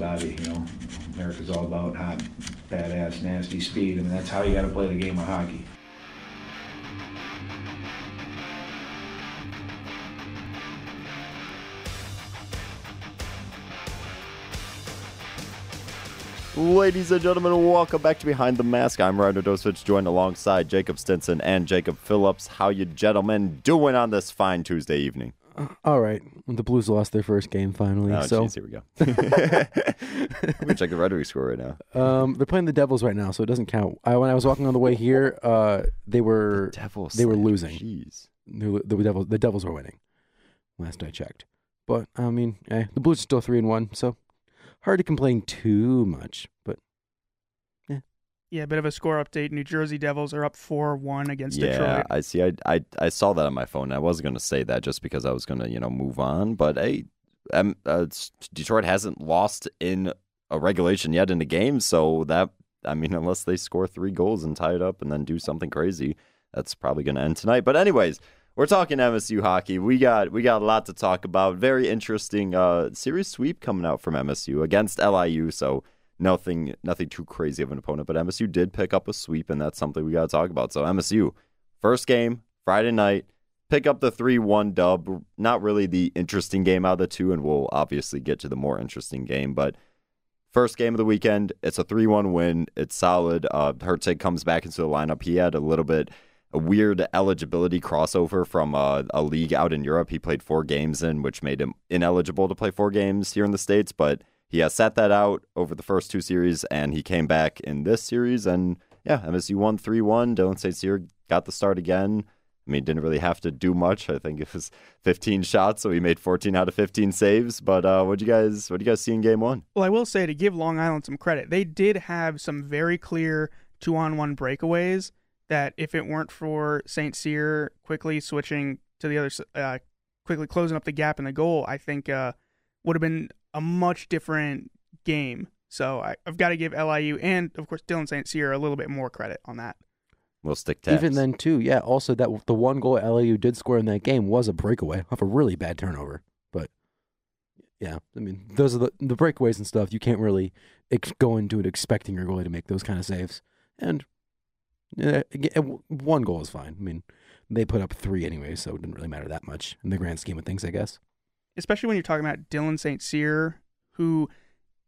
body. You know, America's all about hot, badass, nasty speed. I mean, that's how you got to play the game of hockey. Ladies and gentlemen, welcome back to Behind the Mask. I'm Ryder Dosovich, joined alongside Jacob Stinson and Jacob Phillips. How you gentlemen doing on this fine Tuesday evening? All right. The Blues lost their first game finally. Oh, so jeez, here we go. Let me check the Red Wings score right now. um, they're playing the Devils right now, so it doesn't count. I, when I was walking on the way here, uh, they were Devils. they were losing. Jeez. the, the Devils the Devils were winning. Last I checked, but I mean, eh, the Blues are still three and one, so hard to complain too much. But Yeah, a bit of a score update. New Jersey Devils are up 4 1 against Yeah, Detroit. Yeah, I see. I, I I saw that on my phone. I wasn't going to say that just because I was going to you know move on. But hey, um, uh, Detroit hasn't lost in a regulation yet in a game, so that I mean, unless they score three goals and tie it up and then do something crazy, that's probably going to end tonight. But anyways, we're talking MSU hockey. We got we got a lot to talk about. Very interesting uh, series sweep coming out from MSU against LIU. So nothing nothing too crazy of an opponent, but MSU did pick up a sweep, and that's something we got to talk about. So MSU, first game Friday night, pick up the three one dub. Not really the interesting game out of the two, and we'll obviously get to the more interesting game, but. First game of the weekend, it's a 3 1 win. It's solid. Uh, Herzig comes back into the lineup. He had a little bit a weird eligibility crossover from uh, a league out in Europe. He played four games in, which made him ineligible to play four games here in the States, but he has sat that out over the first two series, and he came back in this series. And yeah, MSU won 3 1. Dylan St. Cyr got the start again. I mean, didn't really have to do much. I think it was 15 shots, so he made 14 out of 15 saves. But uh, what you guys, what do you guys see in game one? Well, I will say to give Long Island some credit, they did have some very clear two on one breakaways that if it weren't for St. Cyr quickly switching to the other, uh, quickly closing up the gap in the goal, I think uh, would have been a much different game. So I, I've got to give LIU and, of course, Dylan St. Cyr a little bit more credit on that. We'll stick to even then, too, yeah. Also, that the one goal LIU did score in that game was a breakaway off a really bad turnover. But yeah, I mean, those are the the breakaways and stuff. You can't really ex- go into it expecting your goalie to make those kind of saves. And yeah, ag- one goal is fine. I mean, they put up three anyway, so it didn't really matter that much in the grand scheme of things, I guess. Especially when you're talking about Dylan St. Cyr, who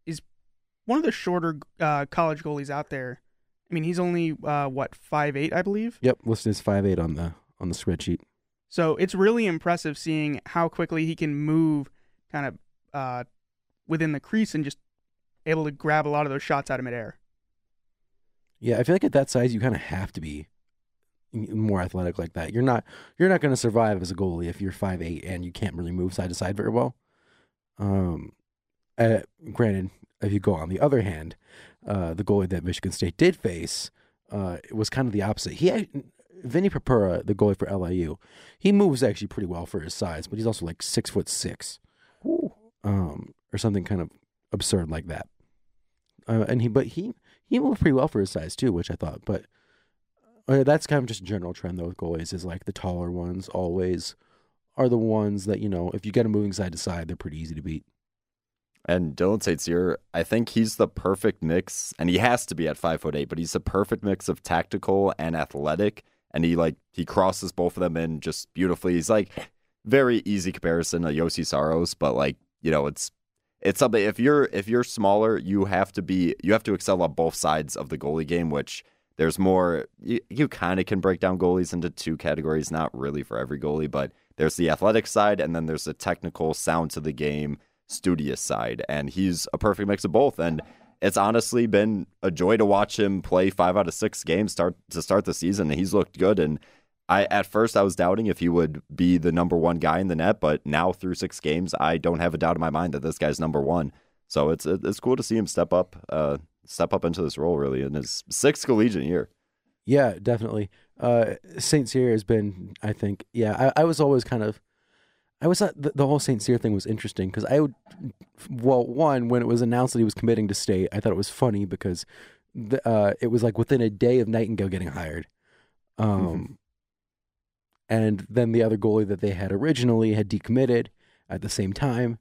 is one of the shorter uh, college goalies out there. I mean, he's only uh, what five eight, I believe. Yep, listed as five eight on the on the spreadsheet. So it's really impressive seeing how quickly he can move, kind of uh, within the crease and just able to grab a lot of those shots out of midair. Yeah, I feel like at that size you kind of have to be more athletic like that. You're not you're not going to survive as a goalie if you're five eight and you can't really move side to side very well. Um, uh, granted, if you go on the other hand, uh, the goalie that Michigan State did face uh, was kind of the opposite. He had, Vinny Purpura, the goalie for LIU, he moves actually pretty well for his size, but he's also like six foot six, um, or something kind of absurd like that. Uh, and he, but he he moved pretty well for his size too, which I thought. But that's kind of just a general trend though with goalies is like the taller ones always are the ones that you know if you get them moving side to side, they're pretty easy to beat. And Dylan. Cyr, I think he's the perfect mix, and he has to be at five foot eight, but he's the perfect mix of tactical and athletic. And he like he crosses both of them in just beautifully. He's like very easy comparison to Juuse Saros, but like you know it's it's something. If you're if you're smaller, you have to be you have to excel on both sides of the goalie game, which there's more. You, you kind of can break down goalies into two categories, not really for every goalie, but there's the athletic side, and then there's the technical sound to the game studious side, and he's a perfect mix of both. And it's honestly been a joy to watch him play five out of six games start to start the season. And he's looked good. And I at first I was doubting if he would be the number one guy in the net, but now through six games, I don't have a doubt in my mind that this guy's number one. So it's it's cool to see him step up, uh, step up into this role really in his sixth collegiate year. Yeah, definitely. Uh, Saint Cyr has been, I think, yeah. I, I was always kind of, I was the, the whole Saint Cyr thing was interesting because I would, well, one when it was announced that he was committing to state, I thought it was funny because, the, uh, it was like within a day of Nightingale getting hired, um, and then the other goalie that they had originally had decommitted at the same time,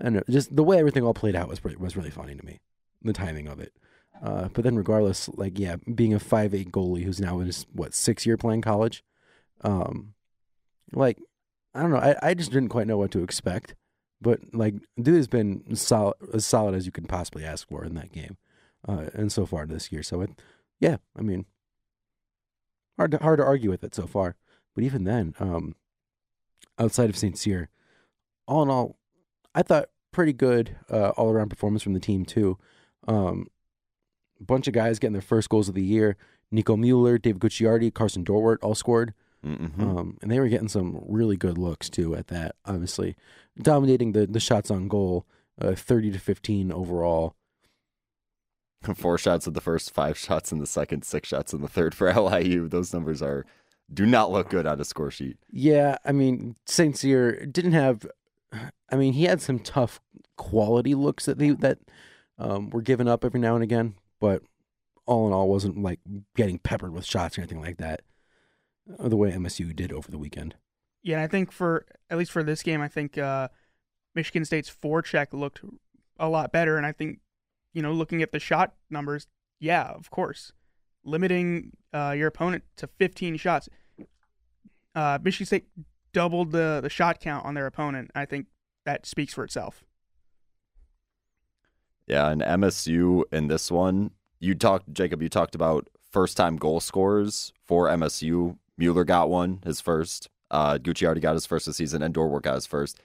and just the way everything all played out was pretty, was really funny to me, the timing of it. Uh, but then regardless, like yeah, being a five eight goalie who's now in his what six year playing college, um, like I don't know, I, I just didn't quite know what to expect. But like, dude has been solid, as solid as you can possibly ask for in that game, uh, and so far this year. So it, yeah, I mean, hard to, hard to argue with it so far. But even then, um, outside of St. Cyr, all in all, I thought pretty good uh, all around performance from the team too. Um, bunch of guys getting their first goals of the year. Nico Mueller, David Gucciardi, Karsen Dorwart all scored. Mm-hmm. Um, and they were getting some really good looks too at that, obviously. Dominating the, the shots on goal, uh, 30 to 15 overall. Four shots in the first, five shots in the second, six shots in the third for LIU. Those numbers are do not look good on a score sheet. Yeah, I mean, St. Cyr didn't have, I mean, he had some tough quality looks that they, that um, were given up every now and again, but all in all, wasn't like getting peppered with shots or anything like that. uh, The way MSU did over the weekend. Yeah, and I think for at least for this game, I think uh, Michigan State's forecheck looked a lot better, and I think you know looking at the shot numbers, yeah, of course, limiting uh, your opponent to 15 shots. Uh, Michigan State doubled the the shot count on their opponent. I think that speaks for itself. Yeah, and MSU in this one, you talked, Jacob, you talked about first time goal scorers for MSU. Mueller got one, his first. Uh, Gucciardi got his first this season, and Dorwart got his first.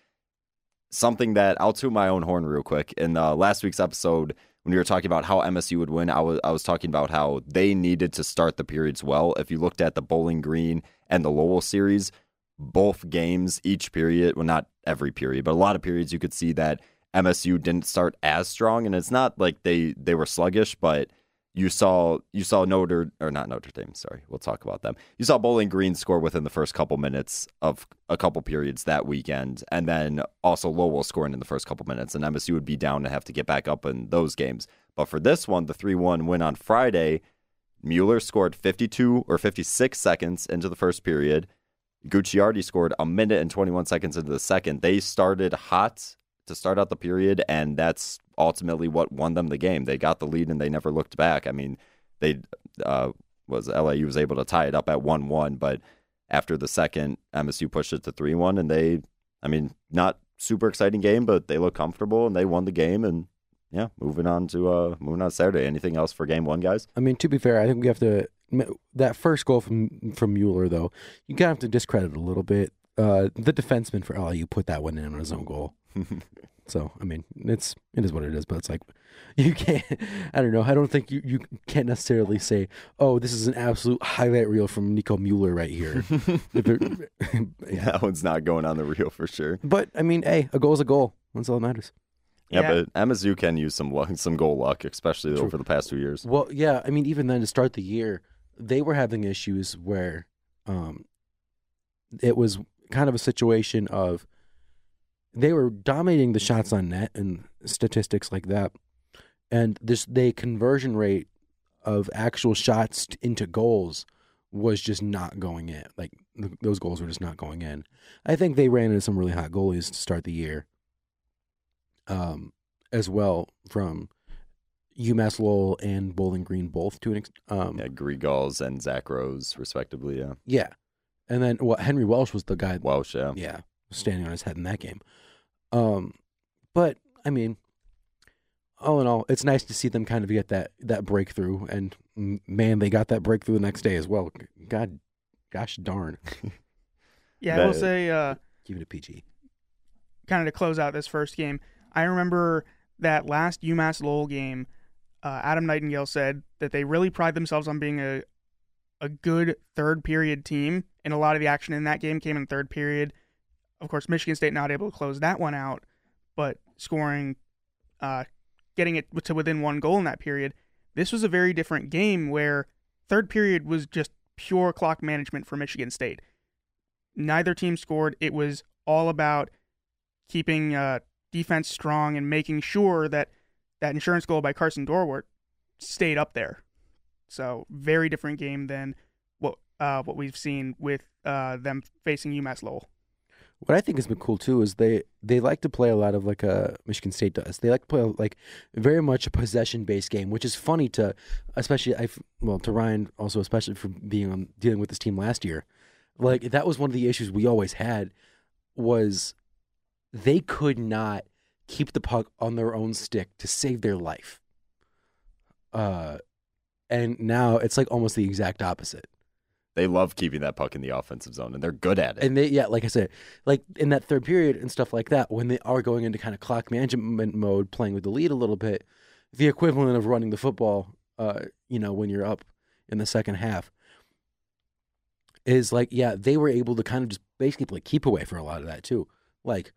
Something that I'll toot my own horn real quick. In uh, last week's episode, when we were talking about how MSU would win, I was I was talking about how they needed to start the periods well. If you looked at the Bowling Green and the Lowell series, both games, each period, well, not every period, but a lot of periods, you could see that MSU didn't start as strong, and it's not like they they were sluggish, but you saw you saw Notre or not Notre Dame. Sorry, we'll talk about them. You saw Bowling Green score within the first couple minutes of a couple periods that weekend, and then also Lowell scoring in the first couple minutes, and MSU would be down and have to get back up in those games. But for this one, the three one win on Friday, Mueller scored fifty two or fifty six seconds into the first period. Gucciardi scored a minute and 21 seconds into the second. They started hot to start out the period, and that's ultimately what won them the game. They got the lead and they never looked back. I mean, they uh, was LIU was able to tie it up at one one, but after the second, MSU pushed it to three one, and they, I mean, not super exciting game, but they look comfortable and they won the game. And yeah, moving on to uh moving on Saturday. Anything else for game one, guys? I mean, to be fair, I think we have to that first goal from from Mueller though. You kind of have to discredit a little bit. Uh, the defenseman for LIU put that one in on his own goal. So I mean, it's it is what it is. But it's like you can't. I don't know. I don't think you you can't necessarily say, oh, this is an absolute highlight reel from Nico Mueller right here. If it- yeah. that one's not going on the reel for sure. But I mean, hey, a goal's a goal. That's all that matters. Yeah, Yeah. but MSU can use some luck, some goal luck, especially True. over the past two years. Well, yeah. I mean, even then to start the year, they were having issues where um, it was kind of a situation of they were dominating the shots on net and statistics like that, and this they conversion rate of actual shots into goals was just not going in. Like th- those goals were just not going in. I think they ran into some really hot goalies to start the year. Um, as well from UMass Lowell and Bowling Green both to an ex- um Yeah, Grigals and Zach Rose, respectively. Yeah, yeah. And then what Henry Welsh was the guy Welsh. Yeah, yeah, standing on his head in that game. Um but I mean all in all, it's nice to see them kind of get that that breakthrough and man, they got that breakthrough the next day as well. God gosh darn. Yeah, I will say. Uh, Give it a PG. kind of to close out this first game, I remember that last UMass Lowell game. Uh, Adam Nightingale said that they really pride themselves on being a a good third period team, and a lot of the action in that game came in third period. Of course, Michigan State not able to close that one out, but scoring, uh, getting it to within one goal in that period. This was a very different game where third period was just pure clock management for Michigan State. Neither team scored. It was all about keeping uh, defense strong and making sure that that insurance goal by Karsen Dorwart stayed up there. So very different game than what uh, what we've seen with uh, them facing UMass Lowell. what I think has been cool too is they they like to play a lot of like a Michigan State does. They like to play like very much a possession based game, which is funny to, especially I well to Ryan also especially for being on dealing with this team last year. Like that was one of the issues we always had was they could not keep the puck on their own stick to save their life. Uh, and now it's like almost the exact opposite. They love keeping that puck in the offensive zone, and they're good at it. And they, yeah, like I said, like in that third period and stuff like that, when they are going into kind of clock management mode, playing with the lead a little bit, the equivalent of running the football, uh, you know, when you're up in the second half, is like, yeah, they were able to kind of just basically keep away for a lot of that too. Like,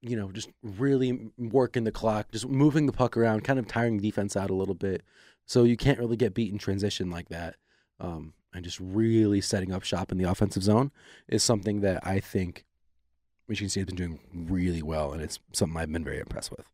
you know, just really working the clock, just moving the puck around, kind of tiring defense out a little bit. So you can't really get beat in transition like that. Um, and just really setting up shop in the offensive zone is something that I think Michigan State has been doing really well, and it's something I've been very impressed with.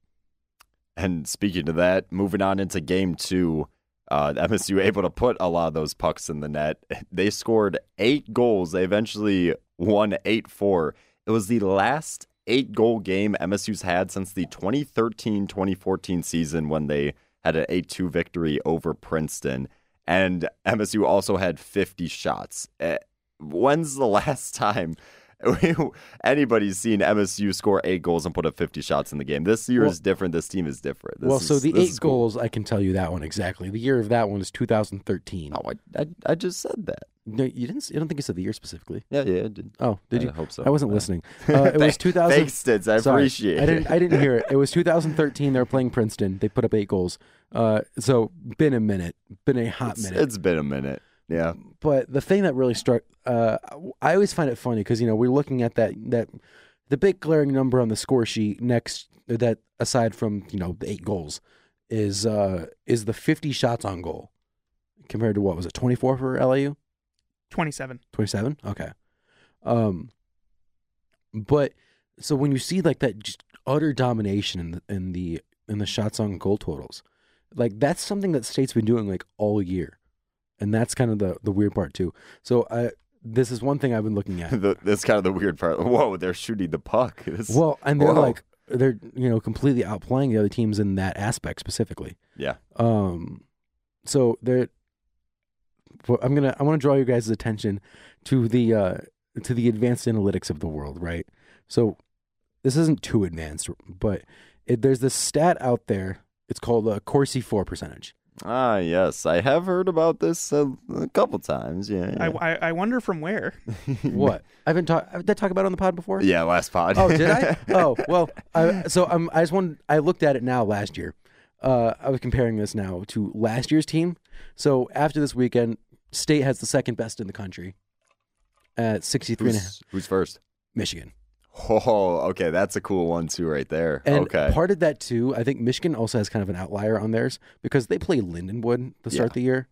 And speaking of that, moving on into game two, uh, MSU able to put a lot of those pucks in the net. They scored eight goals. They eventually won 8 4. It was the last eight goal game MSU's had since the 2013 2014 season when they had an 8 2 victory over Princeton. And MSU also had 50 shots. Eh, When's the last time anybody's seen MSU score eight goals and put up 50 shots in the game? This year Well- is different. This team is different. This well, is- so the eight cool. goals, I can tell you that one exactly. The year of that one is 2013. Oh, I, I, I just said that. No, you didn't. I don't think you said the year specifically. Yeah, yeah, I did. Oh, did I you? hope so. I wasn't Uh, listening. Uh, it was 2000. Thanks, Stitz. I Sorry. appreciate I it. didn't. I didn't hear it. It was 2013. They were playing Princeton. They put up eight goals. Uh, so been a minute. Been a hot It's- minute. it's been a minute. Yeah. but the thing that really struck, uh, I always find it funny because you know we're looking at that that the big glaring number on the score sheet next that aside from you know the eight goals is uh is the 50 shots on goal compared to what was it 24 for LIU 27. 27 okay um but so when you see like that just utter domination in the in the in the shots on goal totals like that's something that state's been doing like all year and that's kind of the the weird part too so i this is one thing i've been looking at The, that's kind of the weird part. Whoa, they're shooting the puck. This- well and they're Whoa. like they're you know completely outplaying the other teams in that aspect specifically yeah. um, so well, I'm gonna I want to draw your guys' attention to the uh, to the advanced analytics of the world, right? So this isn't too advanced, but it, there's this stat out there. It's called a Corsi for percentage. Ah, yes. I have heard about this a, a couple times. Yeah. I, yeah. I, I wonder from where. What I've been talking. Did I talk about it on the pod before? yeah, last pod. Oh, did I? oh, well. I, so I'm. I just want. I looked at it now last year. Uh, I was comparing this now to last year's team. So after this weekend, State has the second best in the country at 63 and a half. who's, who's first? Michigan. Oh, okay. That's a cool one, too, right there. And okay. part of that too, I think Michigan also has kind of an outlier on theirs because they play Lindenwood to start Yeah. the year.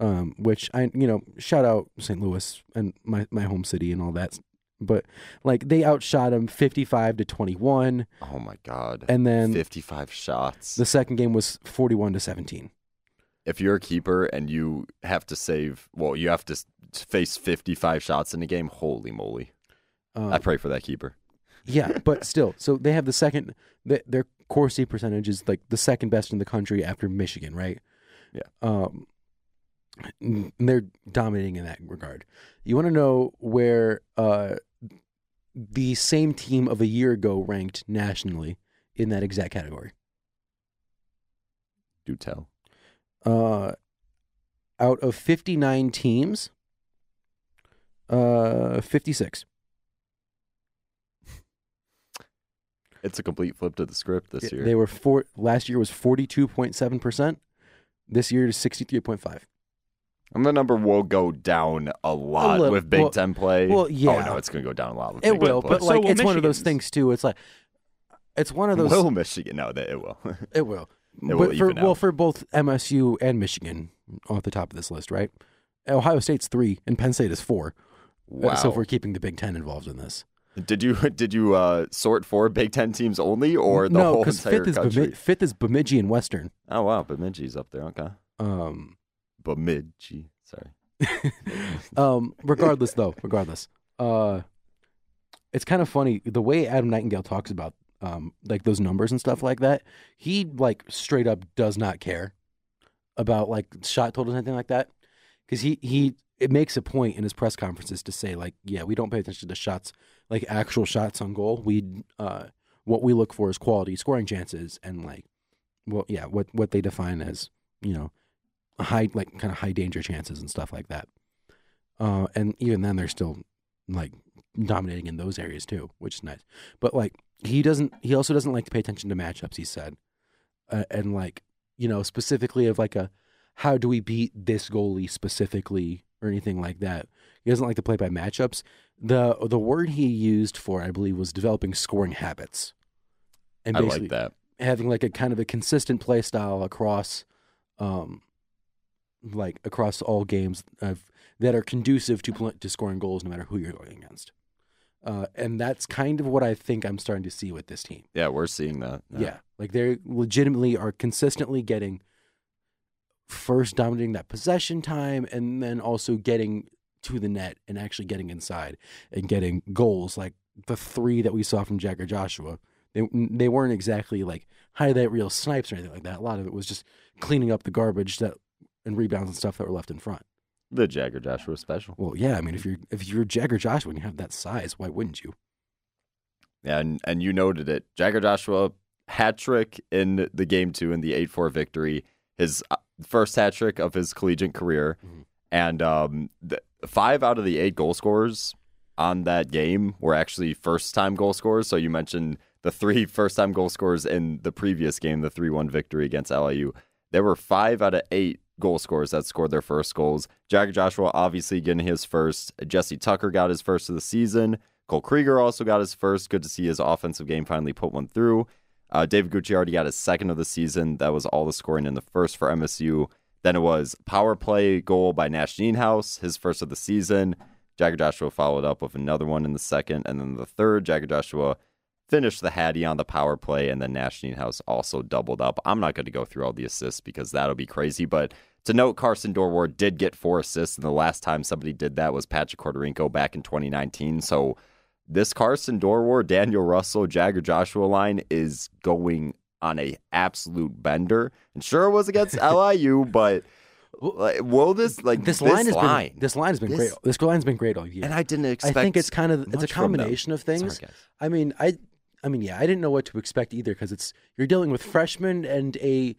Um, which I you know, shout out St. Louis and my, my home city and all that. But like they outshot them fifty five to twenty one. oh, my God. And then 55 shots. the second game was forty one to seventeen. if you're a keeper and you have to save, well, you have to face 55 shots in a game, holy moly. Um, I pray for that keeper yeah, but still, so they have the second the, their Corsi percentage is like the second best in the country after Michigan, right? Yeah. Um, and they're dominating in that regard. You want to know where uh, the same team of a year ago ranked nationally in that exact category? Do tell. Uh, out of 59 teams, uh, 56. It's a complete flip to the script this year. They were four last year was forty two point seven percent. This year is sixty three point five. And the number will go down a lot little- with Big well- Ten play. well, Oh yeah. no, it's going to go down a lot with It Big will, Ten but play. so like will it's one of those Michigan's. things too. It's like it's one of those. will Michigan? No, that it will. It will. It will but for even well out. for both MSU and Michigan off the top of this list, right? Ohio State's three and Penn State is four. Uh, wow. So if we're keeping the Big Ten involved in this, did you did you uh, sort for Big Ten teams only or the no, whole entire fifth is country? Bemid- fifth is Bemidji and Western. oh wow, Bemidji's up there. Okay, Um, Bemidji. Sorry. um, regardless though, regardless, uh, it's kind of funny the way Adam Nightingale talks about um, like those numbers and stuff like that. He like straight up does not care about like shot totals or anything like that because he he it makes a point in his press conferences to say like yeah we don't pay attention to the shots like actual shots on goal. We uh what we look for is quality scoring chances and like well yeah what what they define as you know high like kind of high danger chances and stuff like that. Uh and even then they're still like dominating in those areas too which is nice. But like he doesn't he also doesn't like to pay attention to matchups he said. Uh, and like you know specifically of like a how do we beat this goalie specifically or anything like that he doesn't like to play by matchups the the word he used for i believe was developing scoring habits and I basically like that. having like a kind of a consistent play style across um like across all games of that are conducive to pl- to scoring goals no matter who you're going against uh, and that's kind of what I think I'm starting to see with this team. Yeah, we're seeing that. Yeah. Like they legitimately are consistently getting first dominating that possession time and then also getting to the net and actually getting inside and getting goals like the three that we saw from Jagger Joshua. They they weren't exactly like highlight reel snipes or anything like that. A lot of it was just cleaning up the garbage that and rebounds and stuff that were left in front. The Jagger Joshua special. Well, yeah, I mean if you're if you're Jagger Joshua and you have that size, why wouldn't you? Yeah, and, and you noted it. Jagger Joshua hat trick in the game two in the 8 4 victory, his uh, first hat trick of his collegiate career. Mhm. And um, the, five out of the eight goal scorers on that game were actually first time goal scorers. So you mentioned the three first time goal scorers in the previous game, the 3 1 victory against LIU. There were five out of eight goal scorers that scored their first goals. Jack Joshua obviously getting his first. Jesse Tucker got his first of the season. Cole Krygier also got his first. Good to see his offensive game finally put one through. Uh, David Gucciardi got his second of the season. That was all the scoring in the first for MSU. Then it was power play goal by Nash Nienhaus, his first of the season. Jagger Joshua followed up with another one in the second, and then the third, Jagger Joshua finished the Hattie on the power play, and then Nash Nienhaus also doubled up. I'm not going to go through all the assists because that'll be crazy, but to note, Karsen Dorwart did get four assists, and the last time somebody did that was Patrick Khodorenko back in 2019. So this Karsen Dorwart, Daniel Russell, Jagger Joshua line is going on a absolute bender. And sure, it was against LIU, but like, will this like this line has line, been this line has been This- great. This line's been great all year. and I didn't expect. I think it's kind of it's a much from them. combination of things. Sorry. I mean, I I mean, yeah, I didn't know what to expect either because it's you're dealing with freshmen and a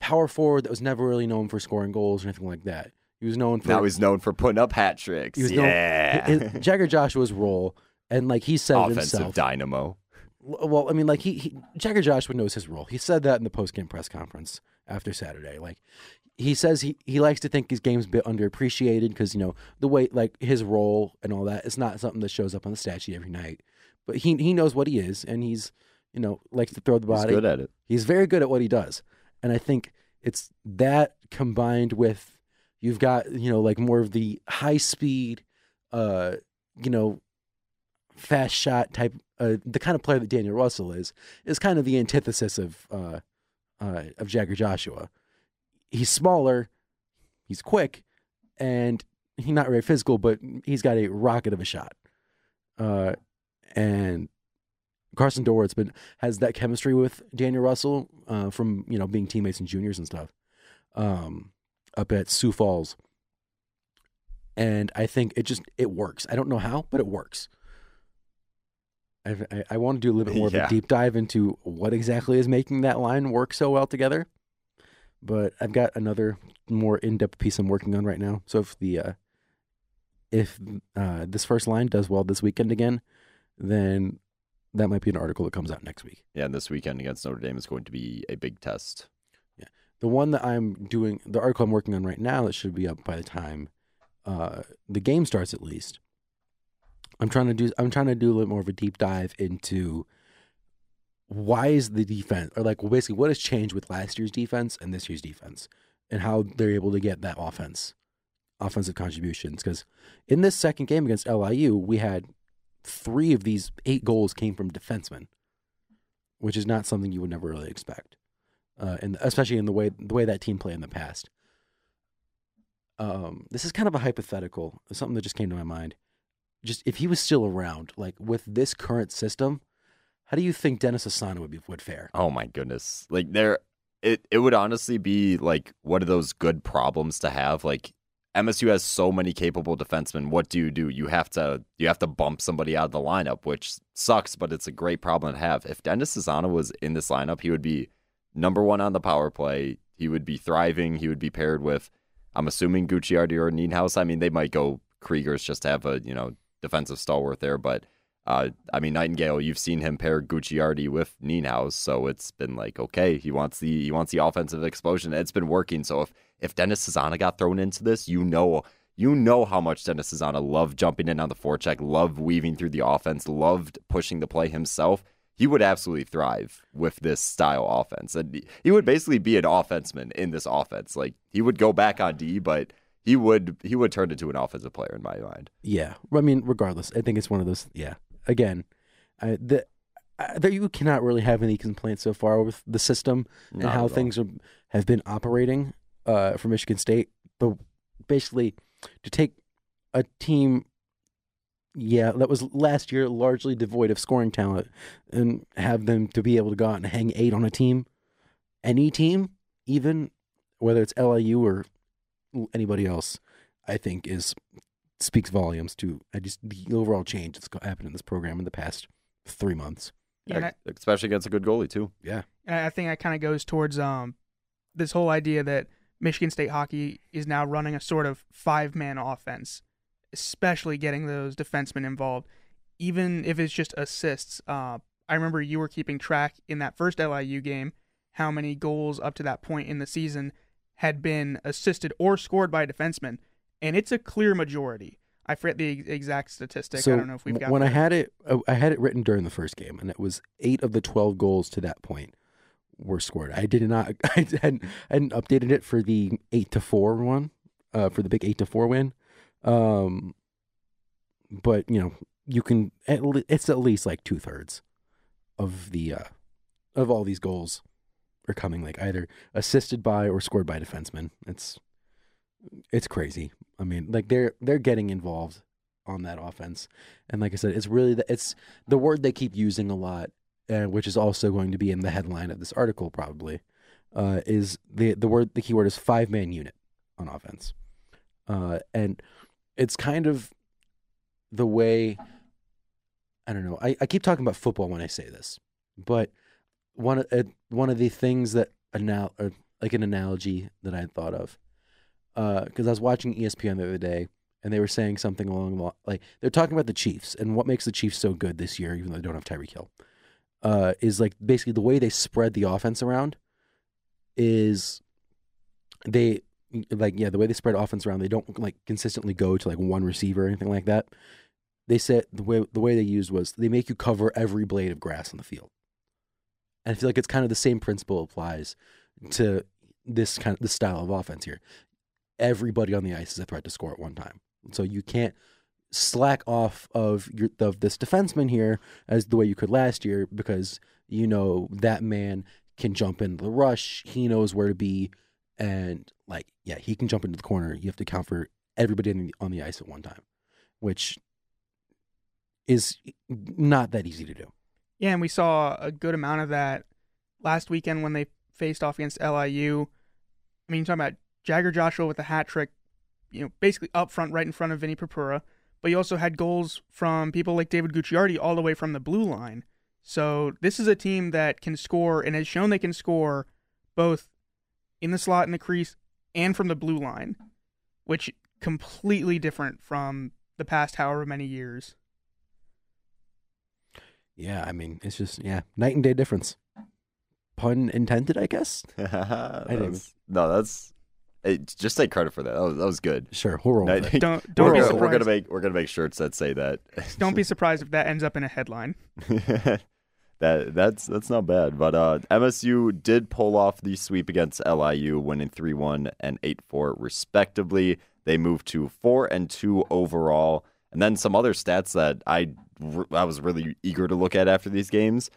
power forward that was never really known for scoring goals or anything like that. He was known for Now he's known for putting up hat tricks. he was known- yeah, his- Jagger Joshua's role, and like he said offensive himself. dynamo. Well, I mean, like he, he Jagger Joshua knows his role. He said that in the post game press conference after Saturday. Like he says he, he likes to think his game's a bit underappreciated because you know the way like his role and all that. It's not something that shows up on the stat sheet every night. But he he knows what he is, and he's you know likes to throw the He's body. good at it. He's very good at what he does. And I think it's that combined with you've got, you know, like more of the high speed, uh, you know, fast shot type, uh, the kind of player that Daniel Russell is, is kind of the antithesis of, uh, uh, of Jagger Joshua. He's smaller, he's quick, and he's not very physical, but he's got a rocket of a shot. Uh, and Karsen Dorwart's been has that chemistry with Daniel Russell uh, from you know being teammates and juniors and stuff um, up at Sioux Falls, and I think it just it works. I don't know how, but it works. I I, I want to do a little bit more of a deep dive into what exactly is making that line work so well together, but I've got another more in depth piece I'm working on right now. So if the uh, if uh, this first line does well this weekend again, then that might be an article that comes out next week. Yeah, and this weekend against Notre Dame is going to be a big test. Yeah, the one that I'm doing, the article I'm working on right now, that should be up by the time uh, the game starts, at least. I'm trying to do. I'm trying to do a little more of a deep dive into why is the defense, or like basically what has changed with last year's defense and this year's defense, and how they're able to get that offense, offensive contributions. Because in this second game against LIU, we had three of these eight goals came from defensemen, which is not something you would never really expect uh, and especially in the way the way that team played in the past. Um, this is kind of a hypothetical, something that just came to my mind. Just if he was still around, like with this current system, how do you think Dennis Cesana would be would fare? Oh my goodness. Like there it it would honestly be like one of those good problems to have. Like MSU has so many capable defensemen. What do you do? You have to you have to bump somebody out of the lineup, which sucks, but it's a great problem to have. If Dennis Cesana was in this lineup, he would be number one on the power play. He would be thriving. He would be paired with I'm assuming Gucciardi or Nienhaus. I mean, they might go Krygiers just to have a, you know, defensive stalwart there, but uh, I mean, Nightingale, you've seen him pair Gucciardi with Nienhaus, so it's been like, okay, he wants the he wants the offensive explosion. It's been working. So if if Dennis Cesana got thrown into this, you know you know how much Dennis Cesana loved jumping in on the forecheck, loved weaving through the offense, loved pushing the play himself. He would absolutely thrive with this style offense. And he would basically be an offenseman in this offense. Like he would go back on D, but he would he would turn into an offensive player in my mind. Yeah, I mean, regardless, I think it's one of those. Yeah, again, I, the I, there you cannot really have any complaints so far with the system and Not how things are, have been operating uh, for Michigan State. But basically, to take a team, yeah, that was last year largely devoid of scoring talent, and have them to be able to go out and hang eight on a team, any team, even whether it's LIU or anybody else, I think is speaks volumes to I just the overall change that's happened in this program in the past three months. Yeah, I, especially against a good goalie too. Yeah, and I think that kind of goes towards um this whole idea that Michigan State hockey is now running a sort of five man offense, especially getting those defensemen involved, even if it's just assists. Uh, I remember you were keeping track in that first LIU game how many goals up to that point in the season had been assisted or scored by a defenseman, and it's a clear majority. I forget the exact statistic. So I don't know if we've got when I had it, uh, I had it written during the first game, and it was eight of the twelve goals to that point were scored. I did not, I hadn't, I hadn't updated it for the eight to four one, uh, for the big eight to four win. Um, but you know, you can at le- it's at least like two thirds of the uh, of all these goals are coming like either assisted by or scored by defensemen. It's it's crazy. I mean, like they're they're getting involved on that offense, and like I said, it's really the, it's the word they keep using a lot, uh, which is also going to be in the headline of this article probably. Uh, is the the word the keyword is five man unit on offense, uh, and it's kind of the way I don't know. I, I keep talking about football when I say this, but one of uh, one of the things that anal- or like an analogy that I had thought of, because I was watching ESPN the other day, and they were saying something along the li- like they're talking about the Chiefs and what makes the Chiefs so good this year, even though they don't have Tyreek Hill, uh, is like basically the way they spread the offense around is they like yeah the way they spread offense around they don't like consistently go to like one receiver or anything like that. They said the way the way they used was they make you cover every blade of grass on the field. And I feel like it's kind of the same principle applies to this kind of this style of offense here. Everybody on the ice is a threat to score at one time. So you can't slack off of your of this defenseman here as the way you could last year because you know that man can jump into the rush. He knows where to be, and like yeah, he can jump into the corner. You have to count for everybody the, on the ice at one time, which is not that easy to do. Yeah, and we saw a good amount of that last weekend when they faced off against LIU. I mean, you're talking about Jagger Joshua with a hat trick, you know, basically up front, right in front of Vinny Purpura. But you also had goals from people like David Gucciardi all the way from the blue line. So this is a team that can score and has shown they can score both in the slot in the crease and from the blue line, which completely different from the past however many years. Yeah, I mean, it's just yeah, night and day difference. Pun intended, I guess. That's- no, that's hey, just take credit for that. That was, that was good. Sure, we'll roll with it. Don't we're, don't be gonna, surprised. we're gonna make we're gonna make shirts that say that. don't be surprised if that ends up in a headline. that that's that's not bad. But uh, MSU did pull off the sweep against LIU, winning three one and eight four respectively. They moved to four and two overall, and then some other stats that I I was really eager to look at after these games.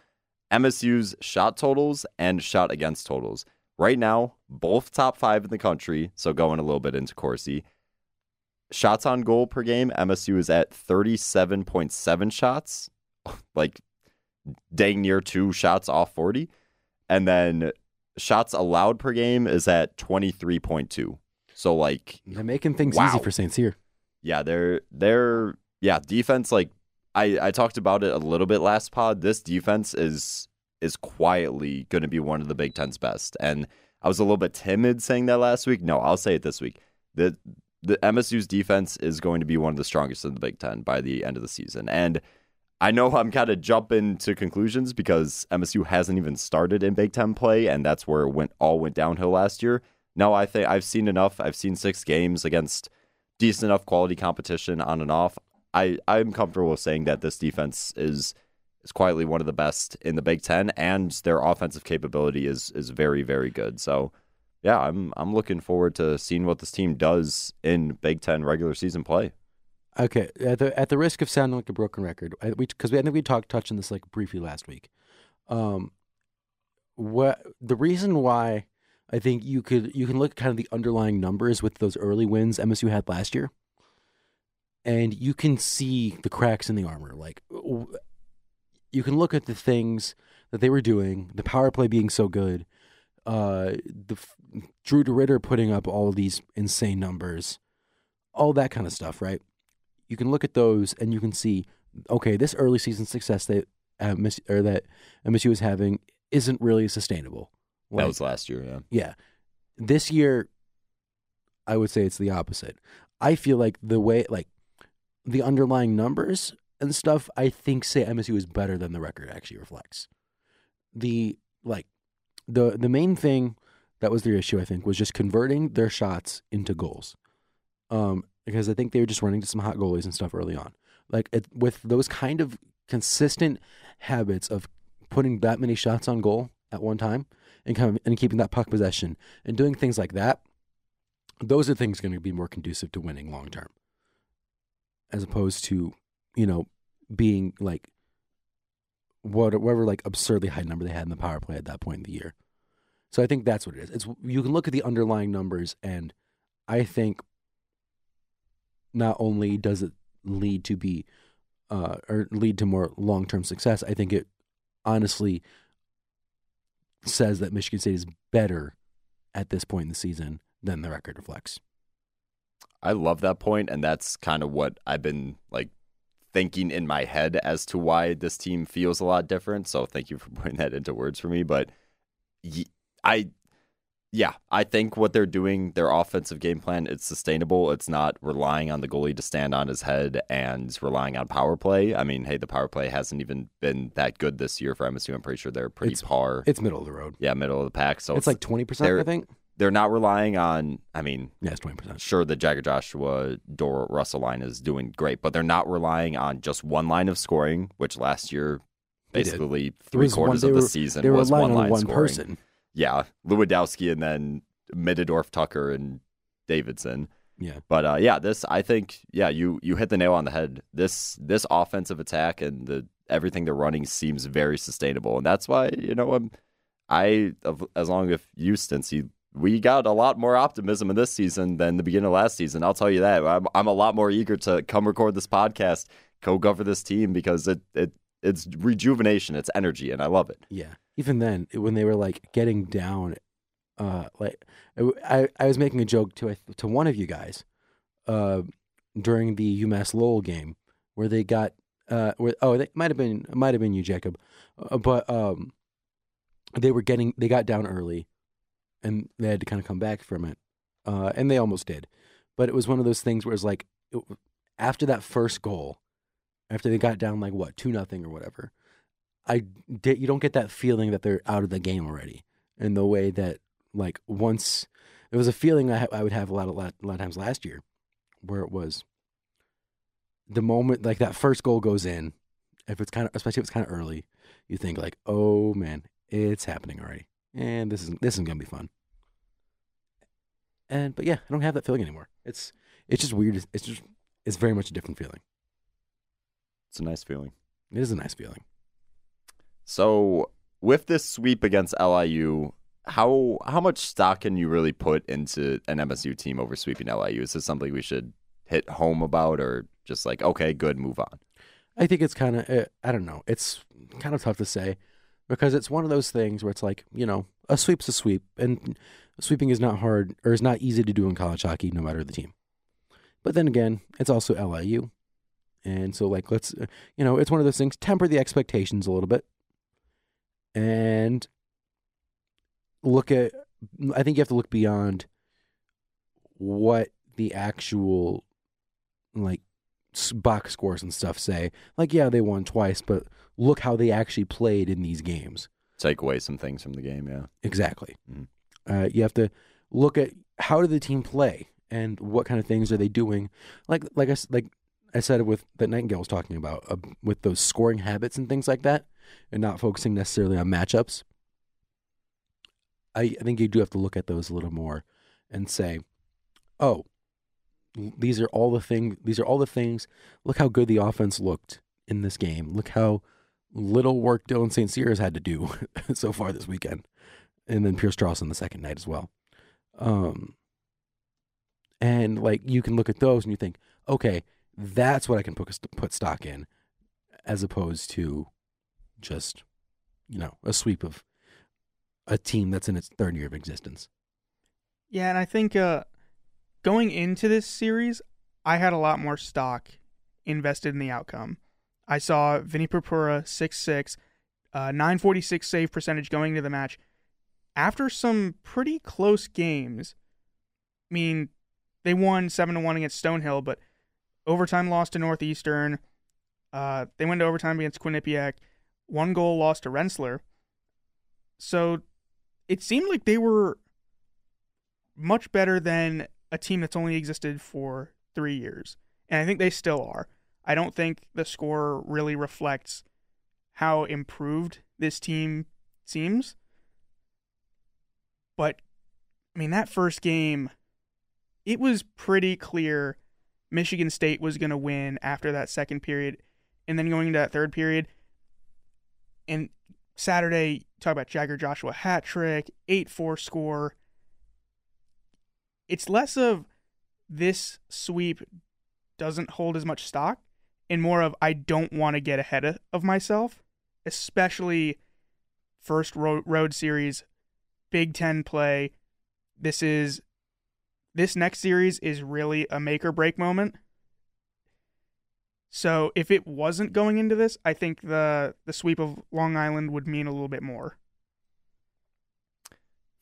MSU's shot totals and shot against totals. Right now, both top five in the country. So going a little bit into Corsi. shots on goal per game, MSU is at 37.7 shots, like dang near two shots off 40. And then shots allowed per game is at 23.2. So like They're making things Wow. easy for Saints here. yeah, they're they're yeah, defense like I I talked about it a little bit last pod. This defense is is quietly going to be one of the Big 10's best. And I was a little bit timid saying that last week. No, I'll say it this week. The the MSU's defense is going to be one of the strongest in the Big 10 by the end of the season. And I know I'm kind of jumping to conclusions because MSU hasn't even started in Big Ten play, and that's where it went all went downhill last year. No, I think I've seen enough. I've seen six games against decent enough quality competition on and off. I I'm comfortable saying that this defense is is quietly one of the best in the Big Ten, and their offensive capability is is very very good. So. Yeah, I'm I'm looking forward to seeing what this team does in Big Ten regular season play. Okay, at the at the risk of sounding like a broken record, we because I think we talked touched on this like briefly last week. Um, what the reason why I think you could you can look at kind of the underlying numbers with those early wins MSU had last year, and you can see the cracks in the armor. Like you can look at the things that they were doing, the power play being so good, uh, the Drew DeRidder putting up all of these insane numbers, all that kind of stuff, right? you can look at those and you can see, okay, this early season success that uh, Miss, or that MSU is having isn't really sustainable. That was last year, yeah. yeah, this year, I would say it's the opposite. I feel like the way, like the underlying numbers and stuff, I think say MSU is better than the record actually reflects. The like the the main thing that was their issue, I think, was just converting their shots into goals. Um, because I think they were just running to some hot goalies and stuff early on. Like it, with those kind of consistent habits of putting that many shots on goal at one time and kind of and keeping that puck possession and doing things like that, those are things going to be more conducive to winning long term, as opposed to you know being like whatever like absurdly high number they had in the power play at that point in the year. So I think that's what it is. It's you can look at the underlying numbers and I think not only does it lead to be uh, or lead to more long term success, I think it honestly says that Michigan State is better at this point in the season than the record reflects. I love that point, and that's kind of what I've been like thinking in my head as to why this team feels a lot different. So thank you for putting that into words for me. But I, yeah, I think what they're doing, their offensive game plan, it's sustainable. It's not relying on the goalie to stand on his head and relying on power play. I mean, hey, the power play hasn't even been that good this year for MSU. I'm pretty sure they're pretty It's- par. It's middle of the road. yeah, middle of the pack. So it's like twenty percent, I think. They're not relying on. I mean, yes, twenty percent. sure the Jagger Joshua Dor Russell line is doing great, but they're not relying on just one line of scoring, which last year basically three was one- quarters of the were- season was one line on one scoring. person. Yeah, Lewandowski and then Middendorf, Tucker, and Davidson. Yeah, But uh, yeah, this I think yeah you you hit the nail on the head. This this offensive attack and the everything they're running seems very sustainable, and that's why you know I'm, I as long as you Stincy, we got a lot more optimism in this season than the beginning of last season. I'll tell you that. I'm I'm a lot more eager to come record this podcast, co-govern this team because it it it's rejuvenation, it's energy, and I love it. yeah. Even then, when they were like getting down, uh, like I I was making a joke to to one of you guys, uh, during the UMass Lowell game where they got uh, where oh it might have been might have been you Jacob, uh, but um, they were getting they got down early, and they had to kind of come back from it, uh, and they almost did, but it was one of those things where it's like it, after that first goal, after they got down like what two nothing or whatever, I did you don't get that feeling that they're out of the game already in the way that like once it was a feeling I, ha- I would have a lot of lot, a lot of times last year where it was the moment like that first goal goes in if it's kind of especially if it's kind of early you think like oh man it's happening already and this is this is gonna be fun and but yeah I don't have that feeling anymore it's it's just weird it's just it's very much a different feeling It's a nice feeling. it is a nice feeling So with this sweep against LIU, how how much stock can you really put into an MSU team over sweeping LIU? Is this something we should hit home about, or just like okay, good, move on? I think it's kind of uh, I don't know. It's kind of tough to say because it's one of those things where it's like you know a sweep's a sweep, and sweeping is not hard or is not easy to do in college hockey, no matter the team. But then again, it's also LIU, and so like let's uh, you know it's one of those things. Temper the expectations a little bit, and look at. I think you have to look beyond what the actual like box scores and stuff say. Like, yeah, they won twice, but look how they actually played in these games. Take away some things from the game, yeah. Exactly. Mhm. Uh, you have to look at how did the team play and what kind of things are they doing. Like, like I like I said with that Nightingale was talking about uh, with those scoring habits and things like that, and not focusing necessarily on matchups. I, I think you do have to look at those a little more and say, oh, these are all the thing. These are all the things. Look how good the offense looked in this game. Look how little work Dylan St. Cyr has had to do so far this weekend, and then Pierce Charleston the second night as well. Um, and like you can look at those and you think, okay, that's what I can put put stock in, as opposed to just you know a sweep of a team that's in its third year of existence. Yeah, and I think uh, going into this series, I had a lot more stock invested in the outcome. I saw Vinny Purpura six six, uh, nine forty six save percentage going into the match. After some pretty close games, I mean, they won seven to one against Stonehill, but overtime lost to Northeastern. Uh, they went to overtime against Quinnipiac. One goal lost to Rensselaer. So it seemed like they were much better than a team that's only existed for three years. And I think they still are. I don't think the score really reflects how improved this team seems. But, I mean, that first game, it was pretty clear Michigan State was going to win after that second period. And then going into that third period, and Saturday, talk about Jagger Joshua hat trick, 8 4 score it's less of this sweep doesn't hold as much stock and more of I don't want to get ahead of, myself, especially first road, series, Big 10 play. This is this next series is really a make or break moment. So if it wasn't going into this, I think the the sweep of Long Island would mean a little bit more.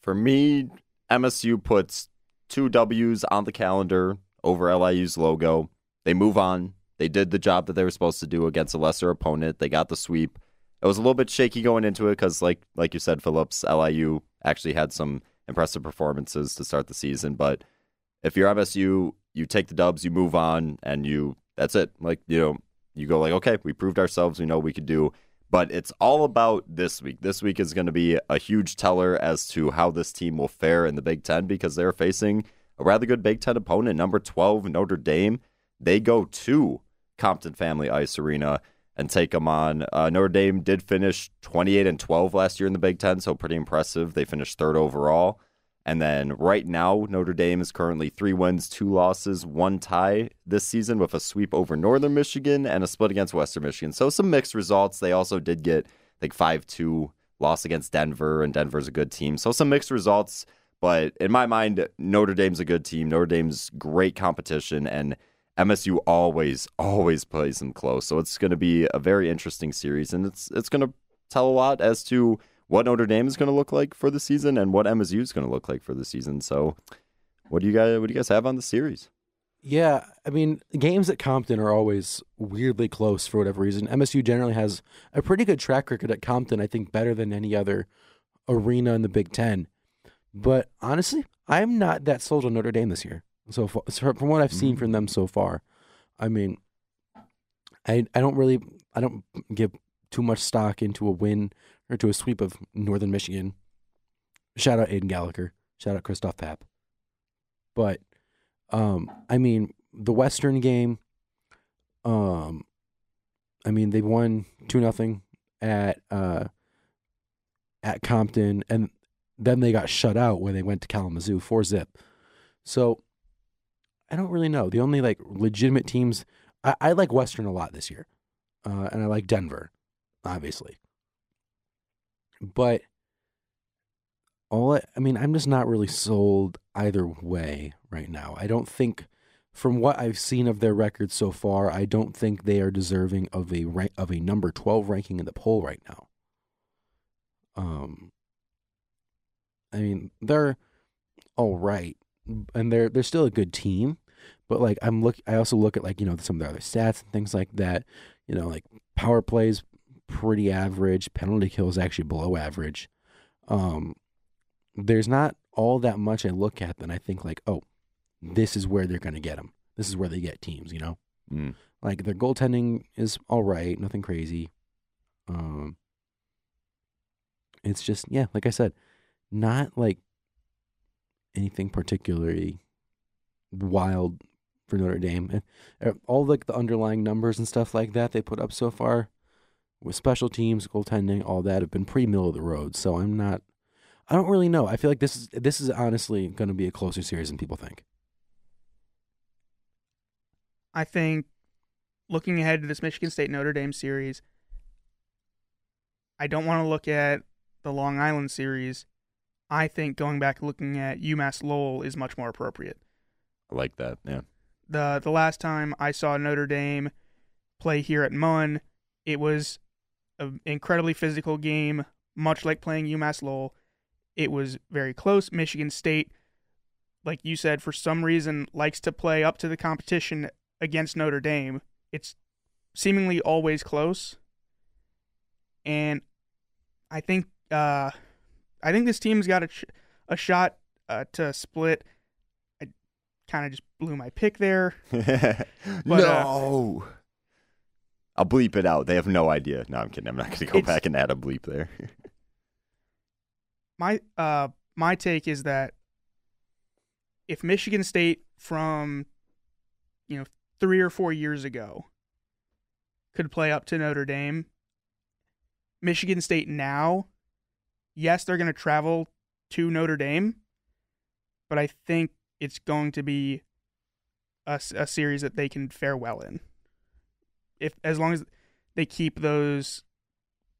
For me, MSU puts two W's on the calendar over LIU's logo. They move on. They did the job that they were supposed to do against a lesser opponent. They got the sweep. It was a little bit shaky going into it because, like like you said, Phillips, LIU actually had some impressive performances to start the season. But if you're MSU, you take the dubs, you move on, and you that's it. Like you know, you go like, okay, we proved ourselves. We know we could do. But it's all about this week. This week is going to be a huge teller as to how this team will fare in the Big Ten because they're facing a rather good Big Ten opponent, number 12, Notre Dame. They go to Compton Family Ice Arena and take them on. Uh, Notre Dame did finish 28 and 12 last year in the Big Ten, so pretty impressive. They finished third overall. And then right now, Notre Dame is currently three wins, two losses, one tie this season with a sweep over Northern Michigan and a split against Western Michigan. So some mixed results. They also did get like 5 2 loss against Denver, and Denver's a good team. So some mixed results. But in my mind, Notre Dame's a good team. Notre Dame's great competition, and MSU always, always plays them close. So it's going to be a very interesting series, and it's it's going to tell a lot as to what Notre Dame is going to look like for the season and what MSU is going to look like for the season. So, what do you guys what do you guys have on the series? Yeah, I mean, games at Compton are always weirdly close for whatever reason. MSU generally has a pretty good track record at Compton, I think better than any other arena in the Big Ten. But honestly, I'm not that sold on Notre Dame this year. So far, from what I've seen from them so far, I mean, I I don't really I don't give too much stock into a win or to a sweep of Northern Michigan. Shout out Aiden Gallagher. Shout out Christoph Papp. But um, I mean, the Western game. Um, I mean, they won two nothing at uh at Compton, and then they got shut out when they went to Kalamazoo four zip. So I don't really know. The only like legitimate teams I, I like Western a lot this year, uh, and I like Denver, obviously. But all I, I mean, I'm just not really sold either way right now. I don't think, from what I've seen of their record so far, I don't think they are deserving of a rank of a number 12 ranking in the poll right now. Um, I mean, they're all right, and they're they're still a good team, but like I'm look, I also look at like you know some of their other stats and things like that. You know, like power plays pretty average, penalty kill is actually below average. Um, there's not all that much I look at that I think like, oh, this is where they're gonna get them. This is where they get teams. You know, Mm. like their goaltending is all right, nothing crazy. Um, it's just yeah, like I said, not like anything particularly wild for Notre Dame. Uh, All like the underlying numbers and stuff like that they put up so far with special teams, goaltending, all that have been pretty middle of the road. So I'm not. I don't really know. I feel like this is this is honestly going to be a closer series than people think. I think looking ahead to this Michigan State Notre Dame series, I don't want to look at the Long Island series. I think going back looking at UMass Lowell is much more appropriate. I like that. Yeah. The the last time I saw Notre Dame play here at Munn, it was an incredibly physical game, much like playing UMass Lowell. It was very close. Michigan State, like you said, for some reason likes to play up to the competition against Notre Dame. It's seemingly always close. And I think uh, I think this team's got a, sh- a shot uh, to split. I kind of just blew my pick there. But, uh, no. I'll bleep it out. They have no idea. No, I'm kidding. I'm not going to go It's- back and add a bleep there. my uh my take is that if Michigan State from you know 3 or 4 years ago could play up to Notre Dame Michigan State now yes they're going to travel to Notre Dame but I think it's going to be a, a series that they can fare well in if as long as they keep those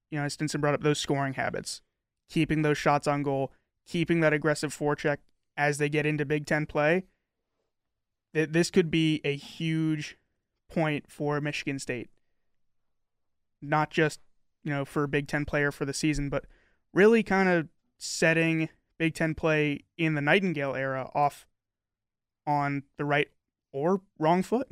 you know as Stinson brought up those scoring habits keeping those shots on goal, keeping that aggressive forecheck as they get into Big Ten play. Th- This could be a huge point for Michigan State. Not just, you know, for a Big Ten player for the season, but really kind of setting Big Ten play in the Nightingale era off on the right or wrong foot.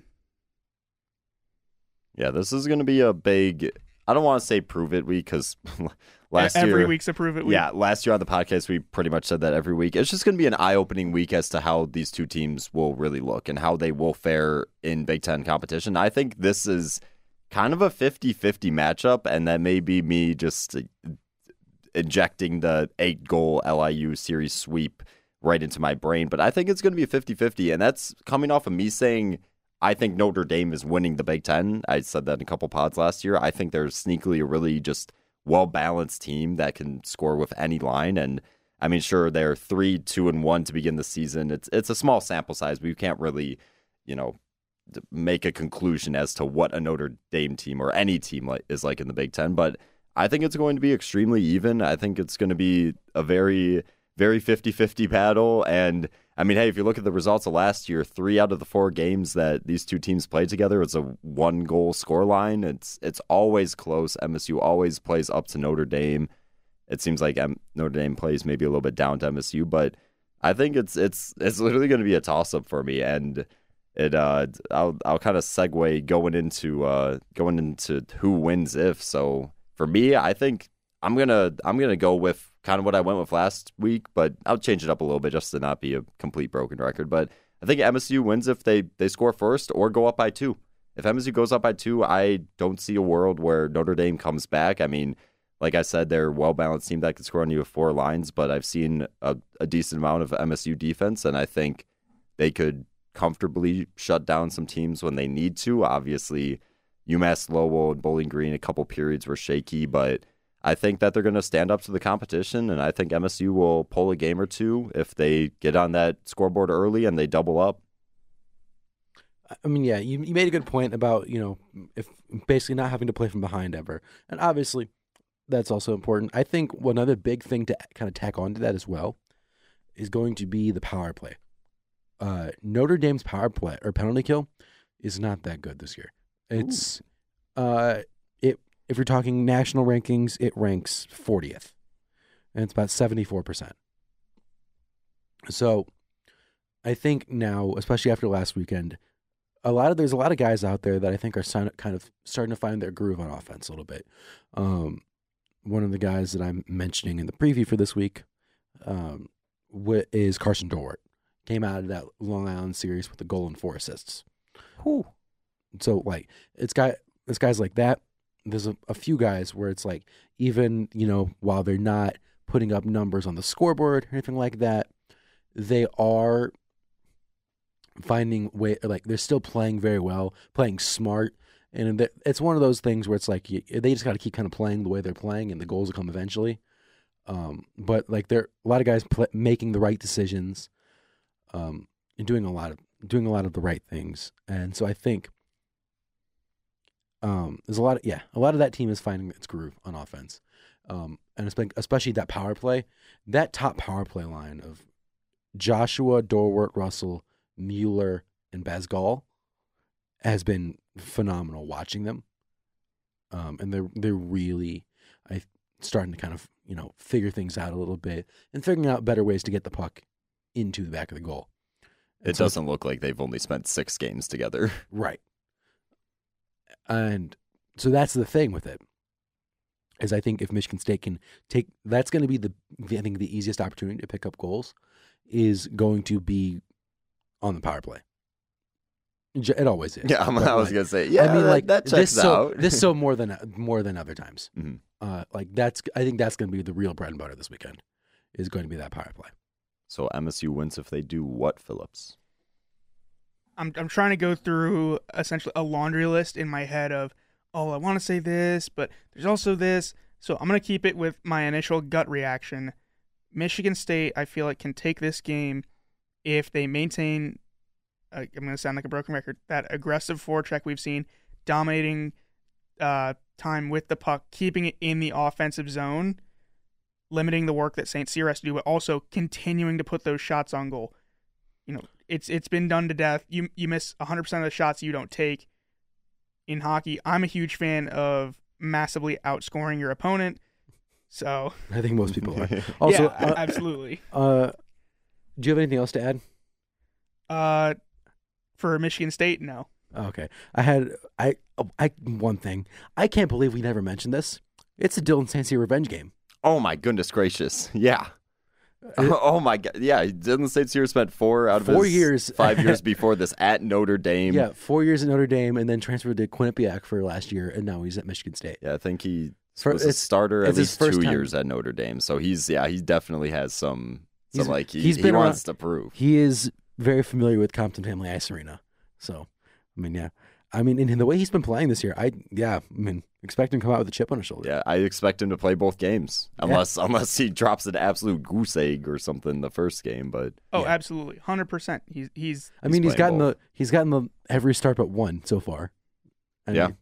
Yeah, this is going to be a big. I don't want to say prove it week because last Every year. week's a prove it week. Yeah, last year on the podcast, we pretty much said that every week. It's just going to be an eye opening week as to how these two teams will really look and how they will fare in Big Ten competition. I think this is kind of a 50 50 matchup, and that may be me just uh, injecting the eight goal LIU series sweep right into my brain. But I think it's going to be a 50 50, and that's coming off of me saying. I think Notre Dame is winning the Big Ten. I said that in a couple pods last year. I think they're sneakily a really just well balanced team that can score with any line. And I mean, sure, they're three, two, and one to begin the season. It's it's a small sample size, you can't really, you know, make a conclusion as to what a Notre Dame team or any team like, is like in the Big Ten. But I think it's going to be extremely even. I think it's going to be a very, very 50 50 battle. And I mean, hey, if you look at the results of last year, three out of the four games that these two teams played together, it's a one goal score line. It's it's always close. MSU always plays up to Notre Dame. It seems like M- Notre Dame plays maybe a little bit down to MSU, but I think it's it's it's literally going to be a toss up for me. And it uh I'll I'll kind of segue going into uh going into who wins if. So for me, I think I'm gonna I'm gonna go with kind of what I went with last week, but I'll change it up a little bit just to not be a complete broken record. But I think MSU wins if they they score first or go up by two. If MSU goes up by two, I don't see a world where Notre Dame comes back. I mean, like I said, they're a well balanced team that can score on you with four lines, but I've seen a, a decent amount of MSU defense, and I think they could comfortably shut down some teams when they need to. Obviously, UMass Lowell and Bowling Green, a couple periods were shaky, but I think that they're going to stand up to the competition, and I think MSU will pull a game or two if they get on that scoreboard early and they double up. I mean, yeah, you, you made a good point about you know if basically not having to play from behind ever, and obviously that's also important. I think one other big thing to kind of tack onto that as well is going to be the power play. Uh, Notre Dame's power play or penalty kill is not that good this year. It's uh, it if you're talking national rankings, it ranks 40th, and it's about 74 percent. So, I think now, especially after last weekend, a lot of there's a lot of guys out there that I think are kind of starting to find their groove on offense a little bit. Um, one of the guys that I'm mentioning in the preview for this week um, is Karsen Dorwart. Came out of that Long Island series with a goal and four assists. So like it's got it's guys like that. There's a, a few guys where it's like even you know while they're not putting up numbers on the scoreboard or anything like that, they are finding way like they're still playing very well, playing smart, and it's one of those things where it's like they just got to keep kind of playing the way they're playing, and the goals will come eventually. Um, but like there, a lot of guys making the right decisions, um, and doing a lot of doing a lot of the right things, and so I think, um, there's a lot of yeah, a lot of that team is finding its groove on offense, um, and espe- especially that power play, that top power play line of Joshua, Dorwart, Russell, Mueller, and Bazgall has been phenomenal watching them. Um, and they're they're really I starting to kind of you know figure things out a little bit and figuring out better ways to get the puck into the back of the goal. And It so- doesn't look like they've only spent six games together. right. And so that's the thing with it. Is I think if Michigan State can take that's going to be the, the I think the easiest opportunity to pick up goals is going to be on the power play. It always is. Yeah, I was like, gonna say, yeah, I mean, that, like that this checks so this so more than more than other times. Mhm. Uh, like that's I think that's going to be the real bread and butter this weekend. Is going to be that power play. so MSU wins if they do what, Phillips? I'm I'm trying to go through essentially a laundry list in my head of oh I want to say this, but there's also this. So I'm gonna keep it with my initial gut reaction. Michigan State, I feel like can take this game if they maintain. Uh, I'm gonna sound like a broken record. That aggressive forecheck we've seen, dominating uh, time with the puck, keeping it in the offensive zone, limiting the work that St. Cyr has to do, but also continuing to put those shots on goal. You know, it's it's been done to death. You you miss 100% of the shots you don't take. In hockey, I'm a huge fan of massively outscoring your opponent. So, I think most people are. Also, yeah, uh, absolutely. uh, do you have anything else to add? Uh, for Michigan State, no. Okay, I had I I one thing. I can't believe we never mentioned this. It's a Dylan St. Cyr revenge game. Oh my goodness gracious! Yeah. Uh, oh my god! Yeah, Dylan St. Cyr spent four out of Four his years. five years before this at Notre Dame. Yeah, four years at Notre Dame, and then transferred to Quinnipiac for last year, and now he's at Michigan State. Yeah, I think he For- was a starter at his least two time. years at Notre Dame. So he's yeah, he definitely has some some He's- like he, he's he been around- wants to prove. He is very familiar with Compton Family Ice Arena. So, I mean, yeah, I mean, in the way he's been playing this year, I yeah, I mean, expect him to come out with a chip on his shoulder. Yeah, I expect him to play both games unless unless he drops an absolute goose egg or something the first game. But Oh, Yeah. absolutely, hundred percent. He's he's I mean, he's playing gotten both. the he's gotten the every start but one so far. I Yeah. mean,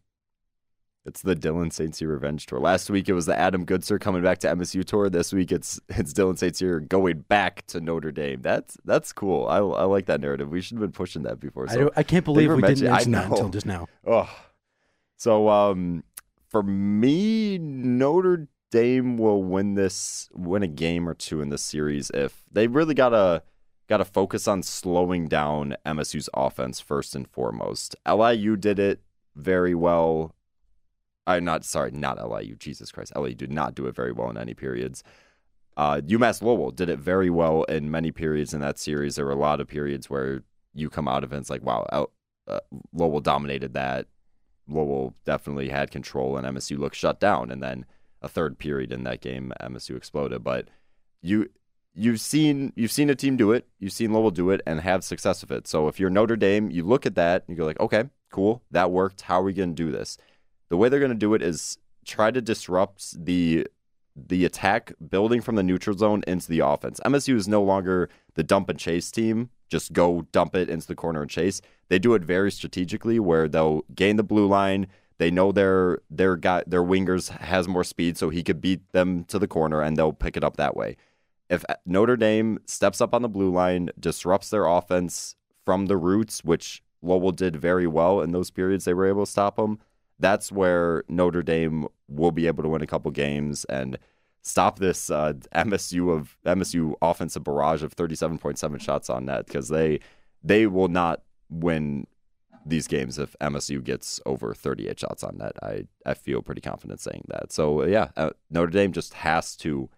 it's the Dylan St. Cyr revenge tour. Last week it was the Adam Goodser coming back to MSU tour. This week it's it's Dylan St. Cyr going back to Notre Dame. That's that's cool. I I like that narrative. We should have been pushing that before. I, So don't, I can't believe we didn't I mention that until just now. Oh, so um, for me, Notre Dame will win this, win a game or two in this series if they really gotta gotta focus on slowing down MSU's offense first and foremost. LIU did it very well. I'm not sorry, not LIU. Jesus Christ, LIU did not do it very well in any periods. Uh, UMass Lowell did it very well in many periods in that series. There were a lot of periods where you come out of it and it's like, wow, uh, Lowell dominated that. Lowell definitely had control, and MSU looked shut down. And then a third period in that game, MSU exploded. But you you've seen you've seen a team do it, you've seen Lowell do it, and have success with it. So if you're Notre Dame, you look at that and you go like, okay, cool, that worked. How are we going to do this? The way they're going to do it is try to disrupt the the attack building from the neutral zone into the offense. MSU is no longer the dump and chase team just go dump it into the corner and chase. They do it very strategically, where they'll gain the blue line. They know their their guy their wingers has more speed, so he could beat them to the corner, and they'll pick it up that way. If Notre Dame steps up on the blue line, disrupts their offense from the roots, which Lowell did very well in those periods, they were able to stop them. That's where Notre Dame will be able to win a couple games and stop this uh, MSU of MSU offensive barrage of 37.7 shots on net because they they will not win these games if MSU gets over 38 shots on net. I I feel pretty confident saying that. So yeah, uh, Notre Dame just has to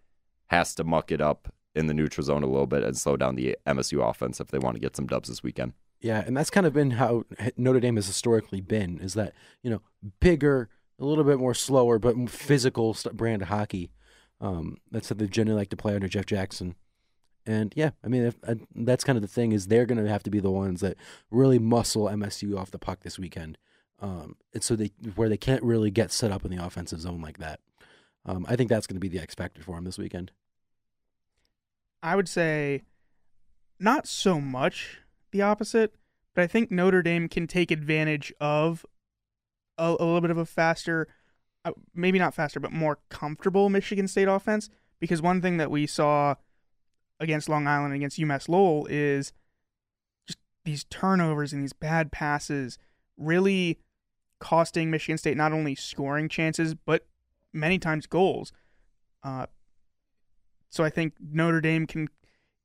has to muck it up in the neutral zone a little bit and slow down the MSU offense if they want to get some dubs this weekend. Yeah, and that's kind of been how Notre Dame has historically been. Is that you know bigger, a little bit more slower, but physical brand of hockey. Um, that's how they generally like to play under Jeff Jackson. And yeah, I mean if, uh, that's kind of the thing is they're going to have to be the ones that really muscle MSU off the puck this weekend. Um, and so they where they can't really get set up in the offensive zone like that. Um, I think that's going to be the X factor for them this weekend. I would say not so much the opposite, but I think Notre Dame can take advantage of a, a little bit of a faster, uh, maybe not faster, but more comfortable Michigan State offense. Because one thing that we saw against Long Island, against UMass Lowell, is just these turnovers and these bad passes really costing Michigan State not only scoring chances, but many times goals. Uh, so I think Notre Dame can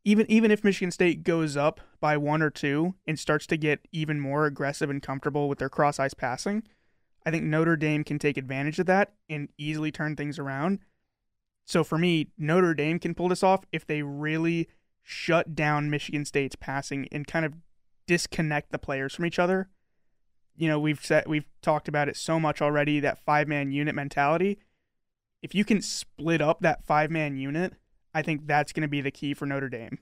even even if Michigan State goes up by one or two and starts to get even more aggressive and comfortable with their cross ice passing, I think Notre Dame can take advantage of that and easily turn things around. So for me, Notre Dame can pull this off if they really shut down Michigan State's passing and kind of disconnect the players from each other. You know, we've said we've talked about it so much already that five-man unit mentality. If you can split up that five-man unit, I think that's going to be the key for Notre Dame.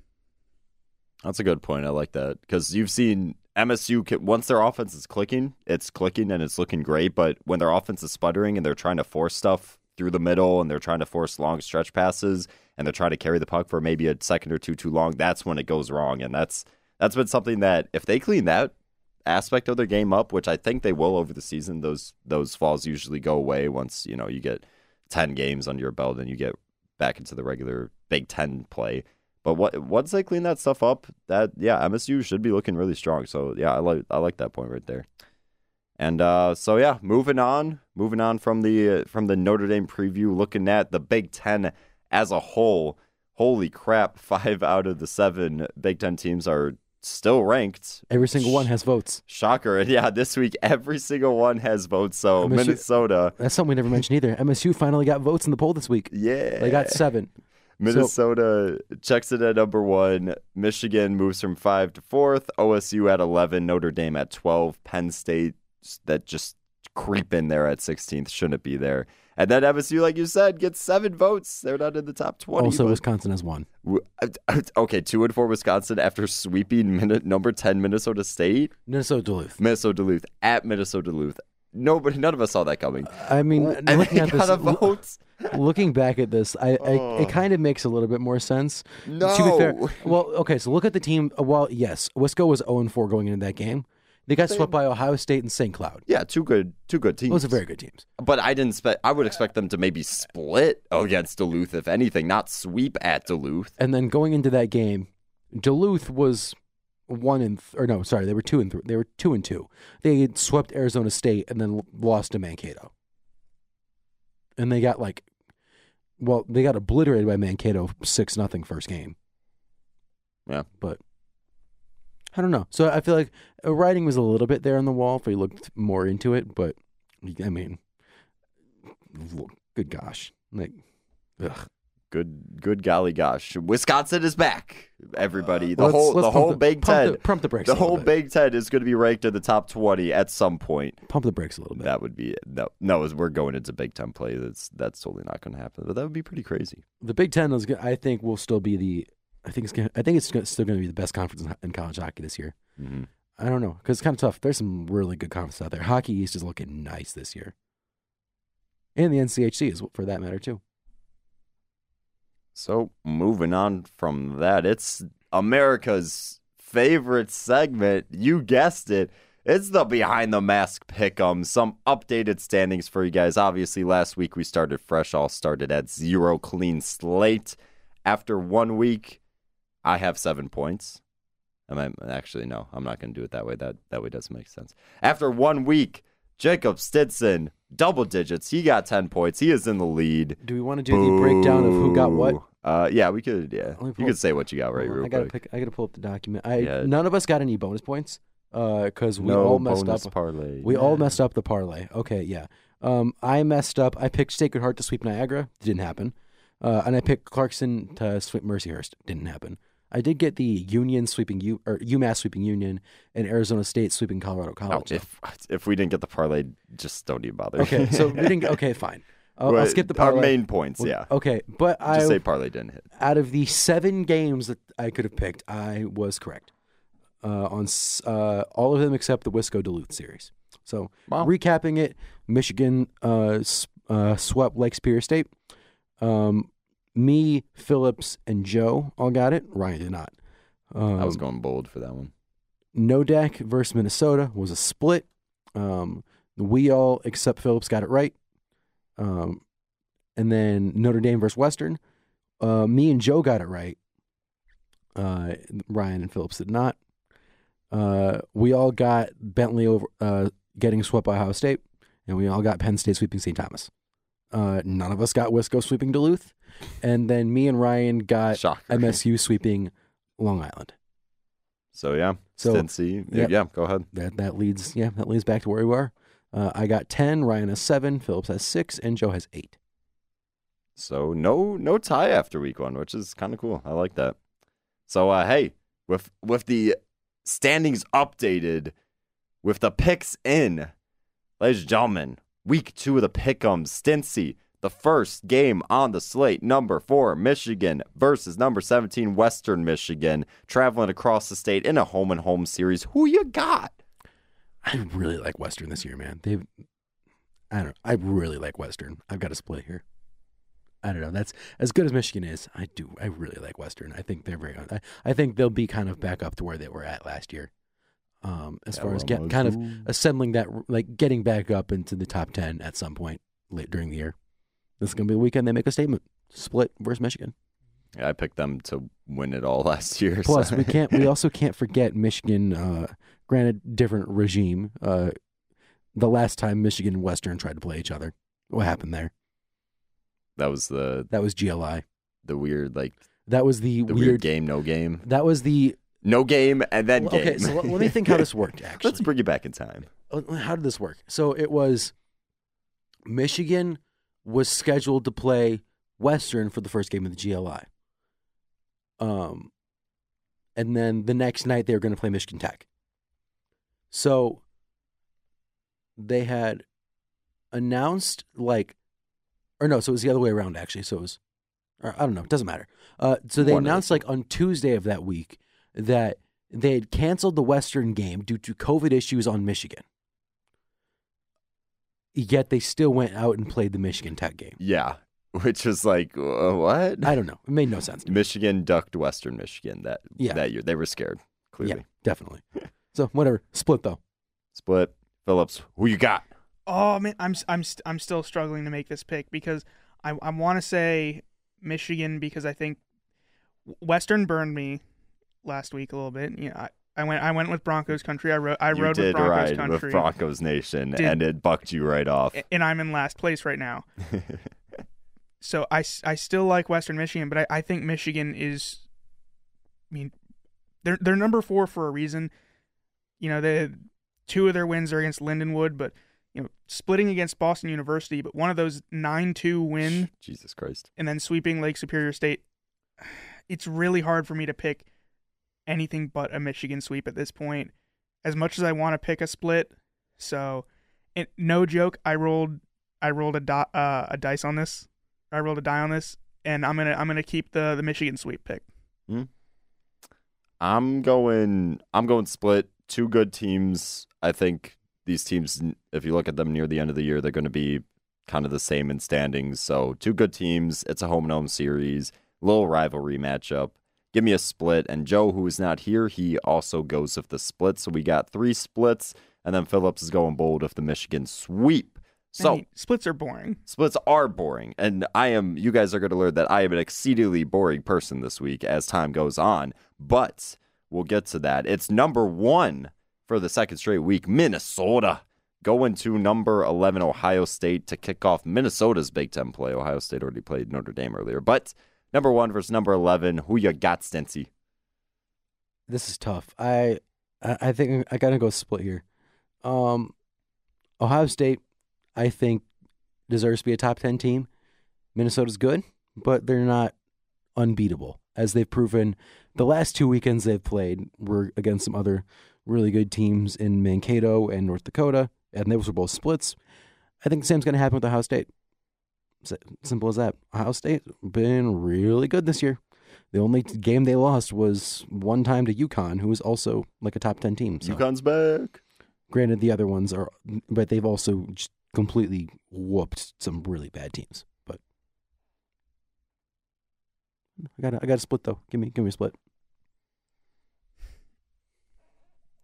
That's a good point. I like that because you've seen MSU once their offense is clicking, it's clicking and it's looking great. But when their offense is sputtering and they're trying to force stuff through the middle and they're trying to force long stretch passes and they're trying to carry the puck for maybe a second or two too long, that's when it goes wrong. And that's that's been something that if they clean that aspect of their game up, which I think they will over the season, those those falls usually go away once you know you get ten games under your belt and you get back into the regular Big Ten play. But what once they clean that stuff up, that yeah, MSU should be looking really strong. So yeah, I like I like that point right there. And uh, so yeah, moving on, moving on from the uh, from the Notre Dame preview, looking at the Big Ten as a whole. Holy crap! Five out of the seven Big Ten teams are still ranked. Every single one has votes. Shocker! And yeah, this week every single one has votes. So MSU Minnesota, That's something we never mentioned either. MSU finally got votes in the poll this week. yeah, They got seven. Minnesota checks it at number one. Michigan moves from five to fourth. OSU at 11. Notre Dame at 12. Penn State that just creep in there at 16th. Shouldn't be there. And then MSU, like you said, gets seven votes. They're not in the top 20. Also, Wisconsin has one. Okay, two and four Wisconsin after sweeping minute number 10 Minnesota State. Minnesota Duluth. Minnesota Duluth at Minnesota Duluth. Nobody, none of us saw that coming. I mean, and looking at this, vote. looking back at this, I, I Oh. it kind of makes a little bit more sense. No. To be fair, well, okay, so look at the team. uh, Well, yes, Wisco was 0 4 going into that game. They got swept by Ohio State and St. Cloud. Yeah, two good, two good teams. Those are very good teams. But I didn't expect. I would expect them to maybe split against Duluth, if anything, not sweep at Duluth. And then going into that game, Duluth was one and th- or no, sorry, they were two and three. They were two and two. They had swept Arizona State and then lost to Mankato. And they got like, well, they got obliterated by Mankato six nothing first game. Yeah. but I don't know. So I feel like uh, writing was a little bit there on the wall if we looked more into it, but I mean, good gosh, like, ugh. Good, good golly gosh, Wisconsin is back. Everybody, the Let's- whole, let's the whole Big pump Ten, the, pump the brakes. the whole bit. Big Ten is going to be ranked in the top twenty at some point. pump the brakes a little bit. That would be no, no. As we're going into Big Ten play, that's that's totally not going to happen. But that would be pretty crazy. the Big Ten is, I think, will still be the. I think it's. Gonna, I think it's gonna, still going to be the best conference in, in college hockey this year. Mm-hmm. I don't know because it's kind of tough. There's some really good conferences out there. Hockey East is looking nice this year, and the NCHC is for that matter too. So moving on from that, it's America's favorite segment. You guessed it. It's the behind the mask pick'em. Some updated standings for you guys. Obviously, last week we started fresh. All started at zero clean slate. After one week, I have seven points. Am I actually no? I'm not going to do it that way. That that way doesn't make sense. After one week, Jacob Stinson double digits. He got ten points. He is in the lead. Do we want to do the breakdown of who got what? Uh, yeah, we could. Yeah, you could up- say what you got right I gotta quick. pick. I gotta pull up the document. I Yeah. none of us got any bonus points because we no all messed bonus up. parlay. We all messed up the parlay. Okay, yeah. Um, I messed up. I picked Sacred Heart to sweep Niagara. Didn't happen. Uh, and I picked Clarkson to sweep Mercyhurst. Didn't happen. I did get the Union sweeping U or UMass sweeping Union and Arizona State sweeping Colorado Oh, College. if if we didn't get the parlay, just don't even bother. okay, so we didn't. Okay, fine. I'll, I'll skip the parlay. our main points. Well, Yeah, Okay, but I just say parlay didn't hit. out of the seven games that I could have picked, I was correct uh, on uh, all of them except the Wisco Duluth series. So Wow. recapping it, Michigan uh, uh, swept Lake Superior State. Um, me, Phillips, and Joe all got it. Ryan did not. Um, I was going bold for that one. NoDak versus Minnesota was a split. Um, we all except Phillips got it right. Um, and then Notre Dame versus Western. Uh, me and Joe got it right. Uh, Ryan and Phillips did not. Uh, we all got Bentley over uh, getting swept by Ohio State, and we all got Penn State sweeping St. Thomas. Uh, none of us got Wisco sweeping Duluth, and then me and Ryan got Shocker. MSU sweeping Long Island. So yeah, So- Cincy. Yep. Yeah, go ahead. that that leads yeah that leads back to where we were. Uh, I got ten. Ryan has seven. Phillips has six, and Joe has eight. So no no tie after week one, which is kind of cool. I like that. So uh, hey, with with the standings updated, with the picks in, ladies and gentlemen, week two of the pick'em, Stincy, the first game on the slate, number four, Michigan versus number seventeen, Western Michigan, traveling across the state in a home and home series. Who you got? I really like Western this year, man. They've I don't know. I really like Western. I've got a split here. I don't know. That's as good as Michigan is. I do. I really like Western. I think they're very. I, I think they'll be kind of back up to where they were at last year. Um, as far as get, kind of assembling that, like getting back up into the top ten at some point late during the year. This is gonna be the weekend they make a statement. Split versus Michigan. Yeah, I picked them to win it all last year. Plus, so- we can't. We also can't forget Michigan. Uh, granted, different regime. Uh, the last time Michigan and Western tried to play each other, what happened there? that was the That was GLI. the weird like That was the, the weird. weird, game, no game, That was the. no game, and then game. Okay, so let, let me think how this worked. Actually, Let's bring you back in time. Uh, how did this work? So it was Michigan was scheduled to play Western for the first game of the GLI. Um, and then the next night they were going to play Michigan Tech. So they had announced like, or no, so it was the other way around actually. So it was, or I don't know, it doesn't matter. Uh, so they One announced like on Tuesday of that week that they had canceled the Western game due to COVID issues on Michigan. Yet they still went out and played the Michigan Tech game. Yeah, which was like uh, what? I don't know. It made no sense. To me. Michigan ducked Western Michigan that Yeah. that year. They were scared. Clearly, Yeah, definitely. So whatever. Split though. split. Phillips, who you got? Oh man, I'm I'm st- I'm still struggling to make this pick because I I want to say Michigan because I think Western burned me last week a little bit. You know, I, I went I went with Broncos country. I rode I you rode with Broncos ride country, with Broncos Nation, Did- and it bucked you right off. and I'm in last place right now. So I, I still like Western Michigan, but I, I think Michigan is, I mean, they're they're number four for a reason. You know, they two of their wins are against Lindenwood, but you know, splitting against Boston University, but one of those nine two win Jesus Christ. and then sweeping Lake Superior State. It's really hard for me to pick anything but a Michigan sweep at this point. As much as I want to pick a split, so it, no joke, I rolled I rolled a di- uh, a dice on this. I rolled a die on this, and I'm gonna I'm gonna keep the the Michigan sweep pick. I'm going. I'm going split. Two good teams. I think these teams, if you look at them near the end of the year, they're going to be kind of the same in standings. So two good teams. It's a home and home series. Little rivalry matchup. Give me a split. And Joe, who is not here, he also goes with the split. So we got three splits, and then Phillips is going bold with the Michigan sweep. So I mean, splits are boring. splits are boring, and I am. You guys are going to learn that I am an exceedingly boring person this week as time goes on. But we'll get to that. It's number one for the second straight week. Minnesota going to number 11 Ohio State to kick off Minnesota's Big Ten play. Ohio State already played Notre Dame earlier, but number one versus number 11. Who you got, Stency? This is tough. I I I think I gotta go split here. Um, Ohio State, I think, deserves to be a top ten team. Minnesota's good, but they're not unbeatable, as they've proven. The last two weekends they've played were against some other really good teams in Mankato and North Dakota, and those were both splits. I think the same's going to happen with Ohio State. S- Simple as that. Ohio State been really good this year. The only game they lost was one time to UConn, who is also like a top ten team. So, UConn's back. granted, the other ones are, but they've also just completely whooped some really bad teams. But I got I got to split though. Give me give me a split.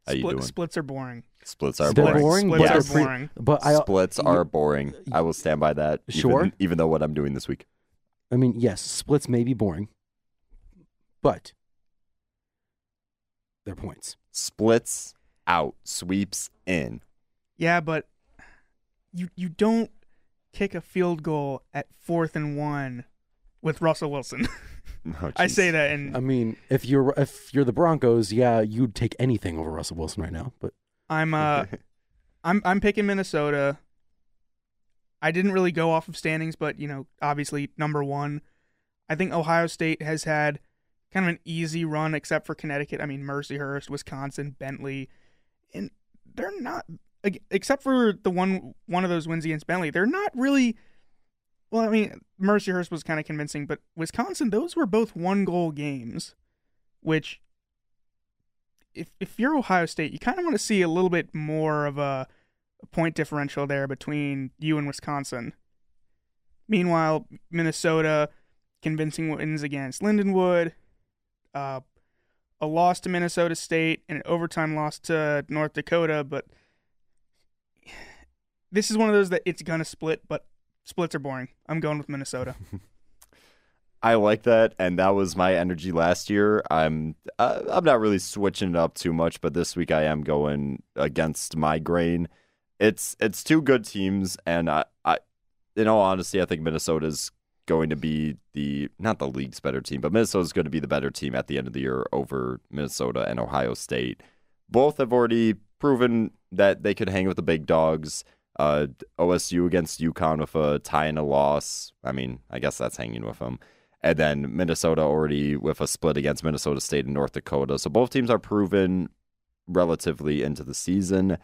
How you Split- doing? Splits are boring. Splits are They're boring. boring, Splits but are pre- boring. But I Splits you- are boring. I will stand by that. even- Sure. Even though what I'm doing this week. I mean yes, splits may be boring, but they're points. Splits out, sweeps in. Yeah, but you you don't kick a field goal at fourth and one with Russell Wilson. Oh, I say that, and I mean, if you're if you're the Broncos, yeah, you'd take anything over Russell Wilson right now. But I'm uh I'm I'm picking Minnesota. I didn't really go off of standings, but you know, obviously number one. I think Ohio State has had kind of an easy run, except for Connecticut. I mean, Mercyhurst, Wisconsin, Bentley, and they're not except for the one one of those wins against Bentley. They're not really. Well, I mean, Mercyhurst was kind of convincing, but Wisconsin, those were both one goal games, which if if you're Ohio State, you kind of want to see a little bit more of a, point differential there between you and Wisconsin. Meanwhile, Minnesota convincing wins against Lindenwood, uh, a loss to Minnesota State, and an overtime loss to North Dakota. But this is one of those that it's gonna split, but splits are boring. I'm going with Minnesota. I like that, and that was my energy last year. I'm uh, I'm not really switching it up too much, but this week I am going against my grain. It's it's two good teams, and I, I in all honesty, I think Minnesota's going to be the not the league's better team, but Minnesota's going to be the better team at the end of the year over Minnesota and Ohio State. Both have already proven that they could hang with the big dogs. Uh, OSU against UConn with a tie and a loss. I mean, I guess that's hanging with them. And then Minnesota already with a split against Minnesota State and North Dakota. So both teams are proven relatively into the season.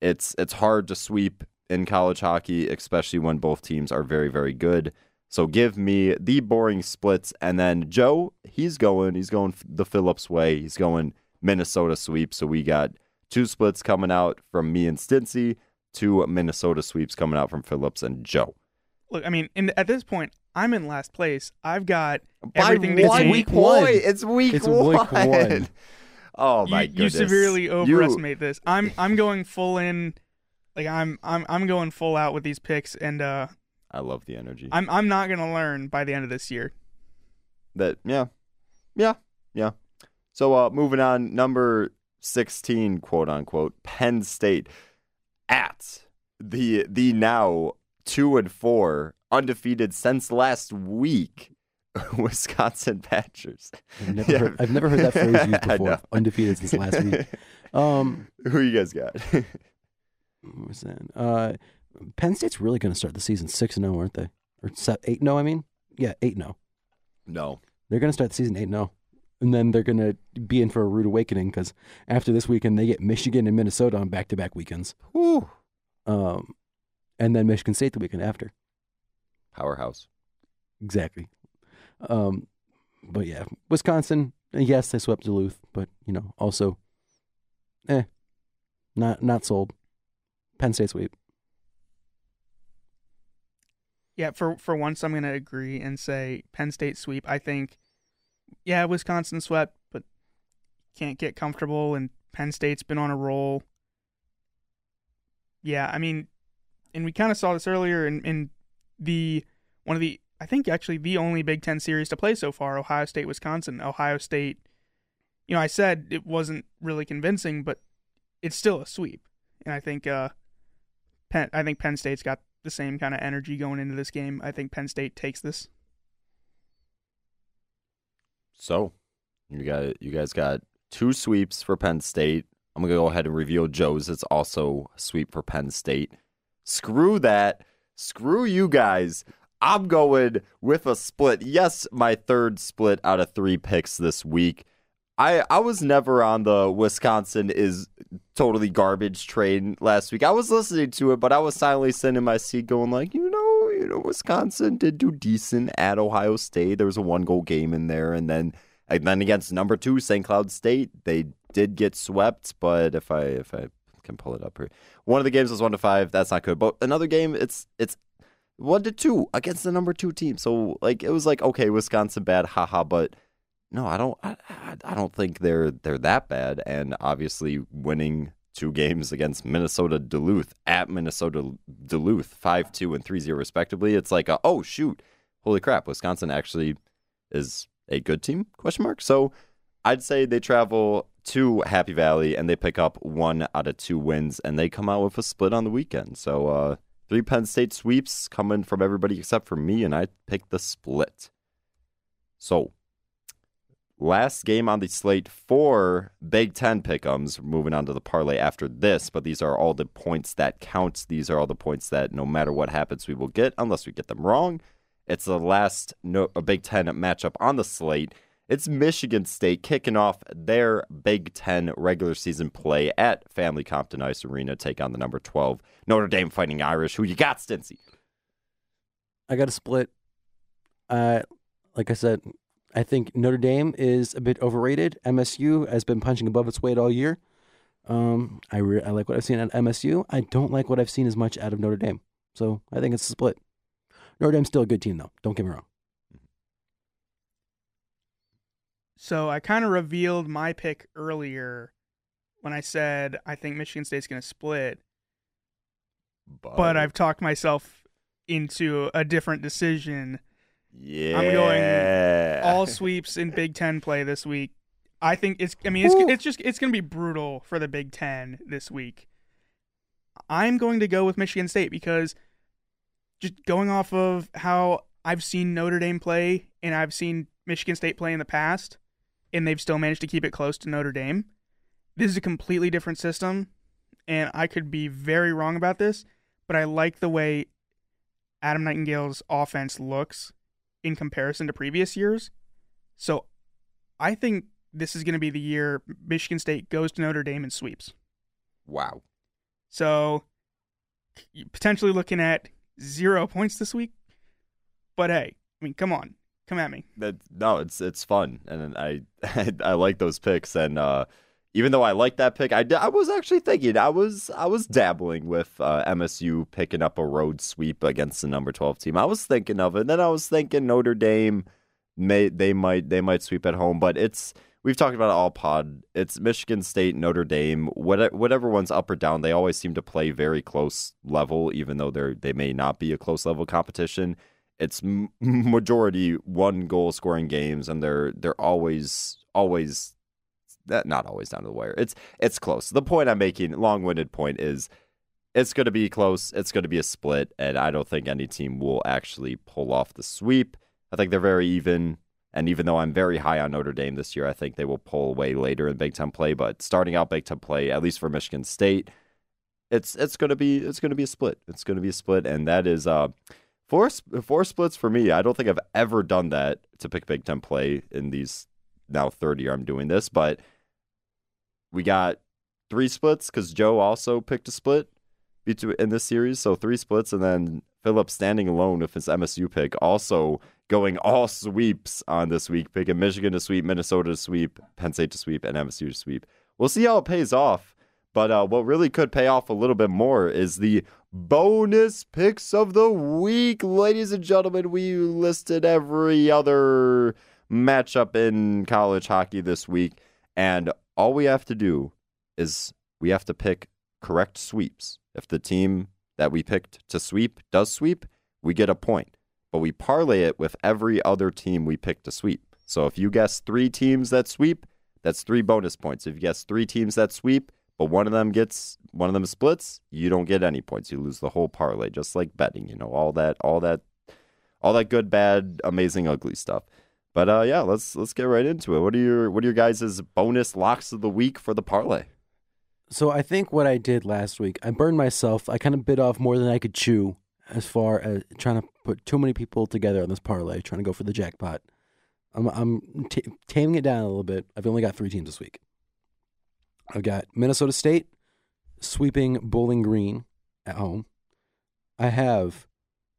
It's it's hard to sweep in college hockey, especially when both teams are very very good. So give me the boring splits, and then Joe, he's going, he's going the Phillips way. He's going Minnesota sweep. So we got two splits coming out from me and Stincy, two Minnesota sweeps coming out from Phillips and Joe. Look, I mean, in, at this point, I'm in last place. I've got By everything to one take. week one. point. It's week It's one. week one. Oh my you, goodness! you severely You- overestimate this. I'm I'm going full in, like I'm I'm I'm going full out with these picks, and uh, I love the energy. I'm I'm not gonna learn by the end of this year. that yeah, yeah, yeah. So uh, moving on, number sixteen, quote unquote, Penn State at the the now two and four undefeated since last week. Wisconsin Badgers. I've never, Yeah. heard, I've never heard that phrase used before. Undefeated since last week. Um, Who you guys got? what was that? Uh, Penn State's really going to start the season six and zero, aren't they? Or eight? No, I mean, yeah, eight zero. no. They're going to start the season eight zero, and then they're going to be in for a rude awakening because after this weekend they get Michigan and Minnesota on back to back weekends. Whew. Um, and then Michigan State the weekend after. Powerhouse. Exactly. Um, but yeah, Wisconsin. Yes, they swept Duluth, but you know, also, eh, not not sold. Penn State sweep. Yeah, for for once, I'm gonna agree and say Penn State sweep. I think yeah, Wisconsin swept, but can't get comfortable, and Penn State's been on a roll. Yeah, I mean, and we kind of saw this earlier in, in the one of the I think actually the only Big Ten series to play so far, Ohio State Wisconsin. Ohio State, you know, I said it wasn't really convincing, but it's still a sweep, and I think uh, Penn I think Penn State's got the same kind of energy going into this game. I think Penn State takes this. So, you got you guys got two sweeps for Penn State. I'm gonna go ahead and reveal Joe's. It's also sweep for Penn State. Screw that. Screw you guys. I'm going with a split. Yes, my third split out of three picks this week. I I was never on the Wisconsin is totally garbage train last week. I was listening to it, but I was silently sitting in my seat going like, you know, you know, Wisconsin did do decent at Ohio State. There was a one goal game in there, and then and then against number two St. Cloud State, they did get swept. But if I if I can pull it up here, one of the games was one to five. That's not good. But another game, it's it's one to two against the number two team. So like it was like okay, Wisconsin bad, haha. But no, I don't. I, I don't think they're they're that bad. And obviously, winning two games against Minnesota Duluth at Minnesota Duluth, five two and 3-0 respectively. It's like a, oh shoot, holy crap, Wisconsin actually is a good team? Question mark. So I'd say they travel to Happy Valley and they pick up one out of two wins and they come out with a split on the weekend. So uh, three Penn State sweeps coming from everybody except for me, and I picked the split. So last game on the slate for Big Ten pickums. Moving on to the parlay after this, but these are all the points that count. These are all the points that no matter what happens, we will get unless we get them wrong. It's the last no, a Big Ten matchup on the slate. It's Michigan State kicking off their Big Ten regular season play at Family Compton Ice Arena, take on the number 12 Notre Dame Fighting Irish. Who you got, Stincy? I got a split. Uh, like I said, I think Notre Dame is a bit overrated. MSU has been punching above its weight all year. Um, I re- I like what I've seen at MSU. I don't like what I've seen as much out of Notre Dame. So I think it's a split. Notre Dame's still a good team, though. Don't get me wrong. So I kind of revealed my pick earlier when I said I think Michigan State's going to split, but I've talked myself into a different decision. yeah. I'm going All sweeps in Big Ten play this week. I think it's. I mean, it's Woo. it's just it's going to be brutal for the Big Ten this week. I'm going to go with Michigan State because just going off of how I've seen Notre Dame play and I've seen Michigan State play in the past, and they've still managed to keep it close to Notre Dame. This is a completely different system, and I could be very wrong about this, but I like the way Adam Nightingale's offense looks in comparison to previous years. So I think this is going to be the year Michigan State goes to Notre Dame and sweeps. Wow. So potentially looking at zero points this week. But hey, I mean, come on, come at me. that no, it's it's fun, and I I, like those picks, and uh, even though I like that pick, I, I was actually thinking I was I was dabbling with uh, MSU picking up a road sweep against the number twelve team. I was thinking of it, and then I was thinking Notre Dame may they might they might sweep at home, but it's we've talked about it all pod. It's Michigan State, Notre Dame, whatever whatever one's up or down, they always seem to play very close level, even though they're they may not be a close level competition it's majority one goal scoring games and they're they're always always that not always down to the wire. It's it's close. The point i'm making long-winded point is it's going to be close it's going to be a split and i don't think any team will actually pull off the sweep. I think they're very even and even though i'm very high on notre dame this year i think they will pull away later in big ten play but starting out big ten play at least for michigan state it's it's going to be it's going to be a split. It's going to be a split and that is uh Four four splits for me. I don't think I've ever done that to pick Big Ten play in these now third year I'm doing this, but we got three splits because Joe also picked a split in this series, so three splits, and then Philip standing alone with his MSU pick, also going all sweeps on this week, picking Michigan to sweep, Minnesota to sweep, Penn State to sweep, and MSU to sweep. We'll see how it pays off. But uh, what really could pay off a little bit more is the bonus picks of the week. Ladies and gentlemen, we listed every other matchup in college hockey this week. And all we have to do is we have to pick correct sweeps. If the team that we picked to sweep does sweep, we get a point. But we parlay it with every other team we picked to sweep. So if you guess three teams that sweep, that's three bonus points. If you guess three teams that sweep, but one of them gets one of them splits, you don't get any points. You lose the whole parlay, just like betting. You know all that, all that, all that good, bad, amazing, ugly stuff. But uh, yeah, let's let's get right into it. What are your what are your guys' bonus locks of the week for the parlay? So I think what I did last week, I burned myself. I kind of bit off more than I could chew as far as trying to put too many people together on this parlay, trying to go for the jackpot. I'm I'm t- taming it down a little bit. I've only got three teams this week. I've got Minnesota State sweeping Bowling Green at home. I have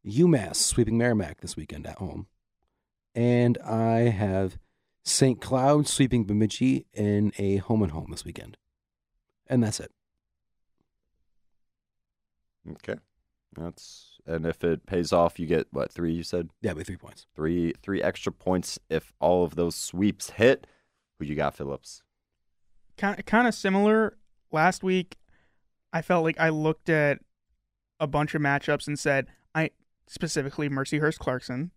UMass sweeping Merrimack this weekend at home. And I have St. Cloud sweeping Bemidji in a home and home this weekend. And that's it. Okay, that's and if it pays off, you get what three? You said Yeah, with three points. three three extra points if all of those sweeps hit. Who you got, Phillips? Kind kind of similar. Last week, I felt like I looked at a bunch of matchups and said, I specifically Mercyhurst Clarkson.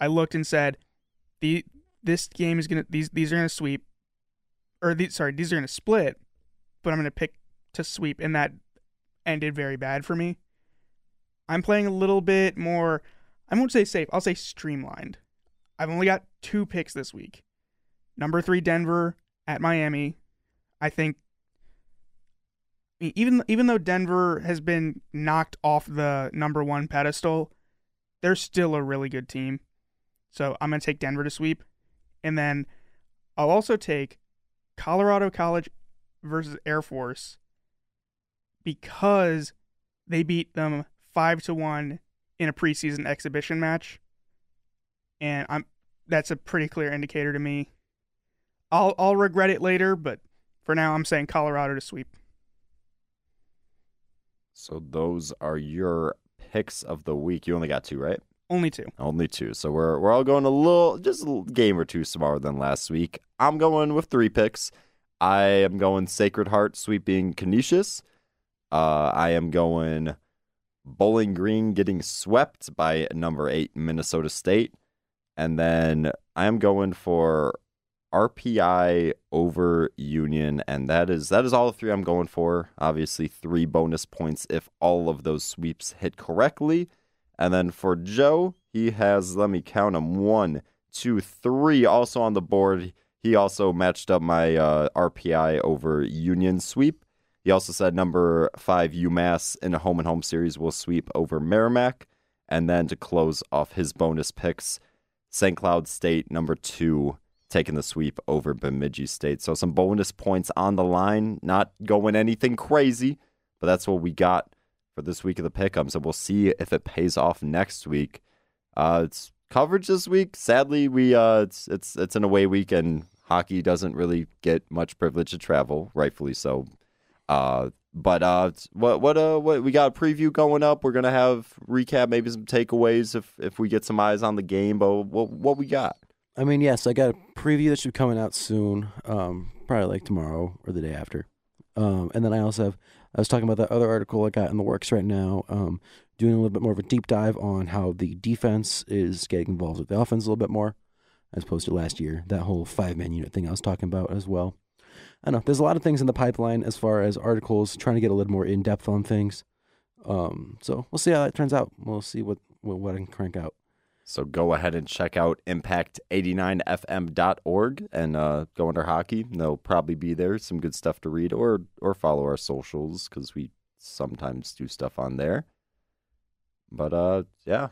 I looked and said, the this game is gonna these these are gonna sweep, or these sorry these are gonna split, but I'm gonna pick to sweep, and that ended very bad for me. I'm playing a little bit more. I won't say safe. I'll say streamlined. I've only got two picks this week. Number three Denver at Miami. I think even even though Denver has been knocked off the number one pedestal, they're still a really good team. So I'm gonna take Denver to sweep, and then I'll also take Colorado College versus Air Force because they beat them five to one in a preseason exhibition match, and I'm that's a pretty clear indicator to me. I'll I'll regret it later, but for now I'm saying Colorado to sweep. So those are your picks of the week. You only got two, right? Only two. Only two. So we're we're all going a little, just a little game or two smaller than last week. I'm going with three picks. I am going Sacred Heart sweeping Canisius. Uh, I am going Bowling Green getting swept by number eight Minnesota State, and then I am going for RPI over Union, and that is that is all the three I'm going for. Obviously, three bonus points if all of those sweeps hit correctly. And then for Joe, he has, let me count them, one, two, three also on the board. He also matched up my uh, RPI over Union sweep. He also said number five, UMass in a home and home series will sweep over Merrimack. And then to close off his bonus picks, St. Cloud State, number two, taking the sweep over Bemidji State. So some bonus points on the line, not going anything crazy, but that's what we got for this week of the pick'em. So we'll see if it pays off next week. Uh, it's coverage this week. Sadly, we uh, it's it's it's an away week, and hockey doesn't really get much privilege to travel, rightfully so. Uh, but uh, what what uh what we got a preview going up. We're gonna have recap, maybe some takeaways if if we get some eyes on the game. But what what we got? I mean, yes, I got a preview that should be coming out soon, um, probably like tomorrow or the day after. Um, and then I also have, I was talking about that other article I got in the works right now, um, doing a little bit more of a deep dive on how the defense is getting involved with the offense a little bit more, as opposed to last year. That whole five man unit thing I was talking about as well. I know there's a lot of things in the pipeline as far as articles, trying to get a little more in depth on things. Um, so we'll see how that turns out. We'll see what what, what I can crank out. So go ahead and check out impact89fm.org and uh, go under hockey. They'll probably be there. Some good stuff to read or or follow our socials because we sometimes do stuff on there. But uh, yeah,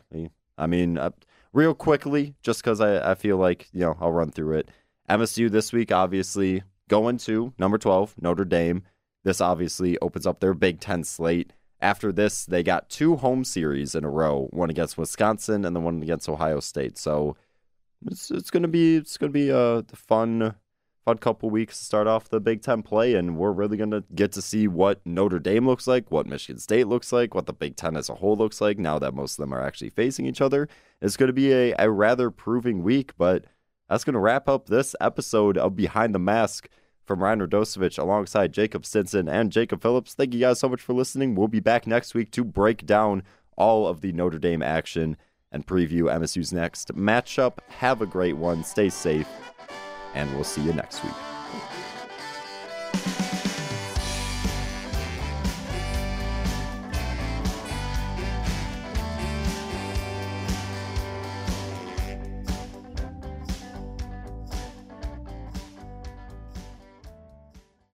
I- mean, uh, real quickly, just because I, I feel like you know I'll run through it. MSU this week, obviously going to number twelve Notre Dame. This obviously opens up their Big Ten slate. After this, they got two home series in a row, one against Wisconsin and the one against Ohio State. So it's it's gonna be it's gonna be a fun fun couple weeks to start off the Big Ten play, and we're really gonna get to see what Notre Dame looks like, what Michigan State looks like, what the Big Ten as a whole looks like. Now that most of them are actually facing each other, it's gonna be a, a rather proving week, but that's to wrap up this episode of Behind the Mask from Ryan Radosevich alongside Jacob Stinson and Jacob Phillips. Thank you guys so much for listening. We'll be back next week to break down all of the Notre Dame action and preview MSU's next matchup. Have a great one. Stay safe, and we'll see you next week.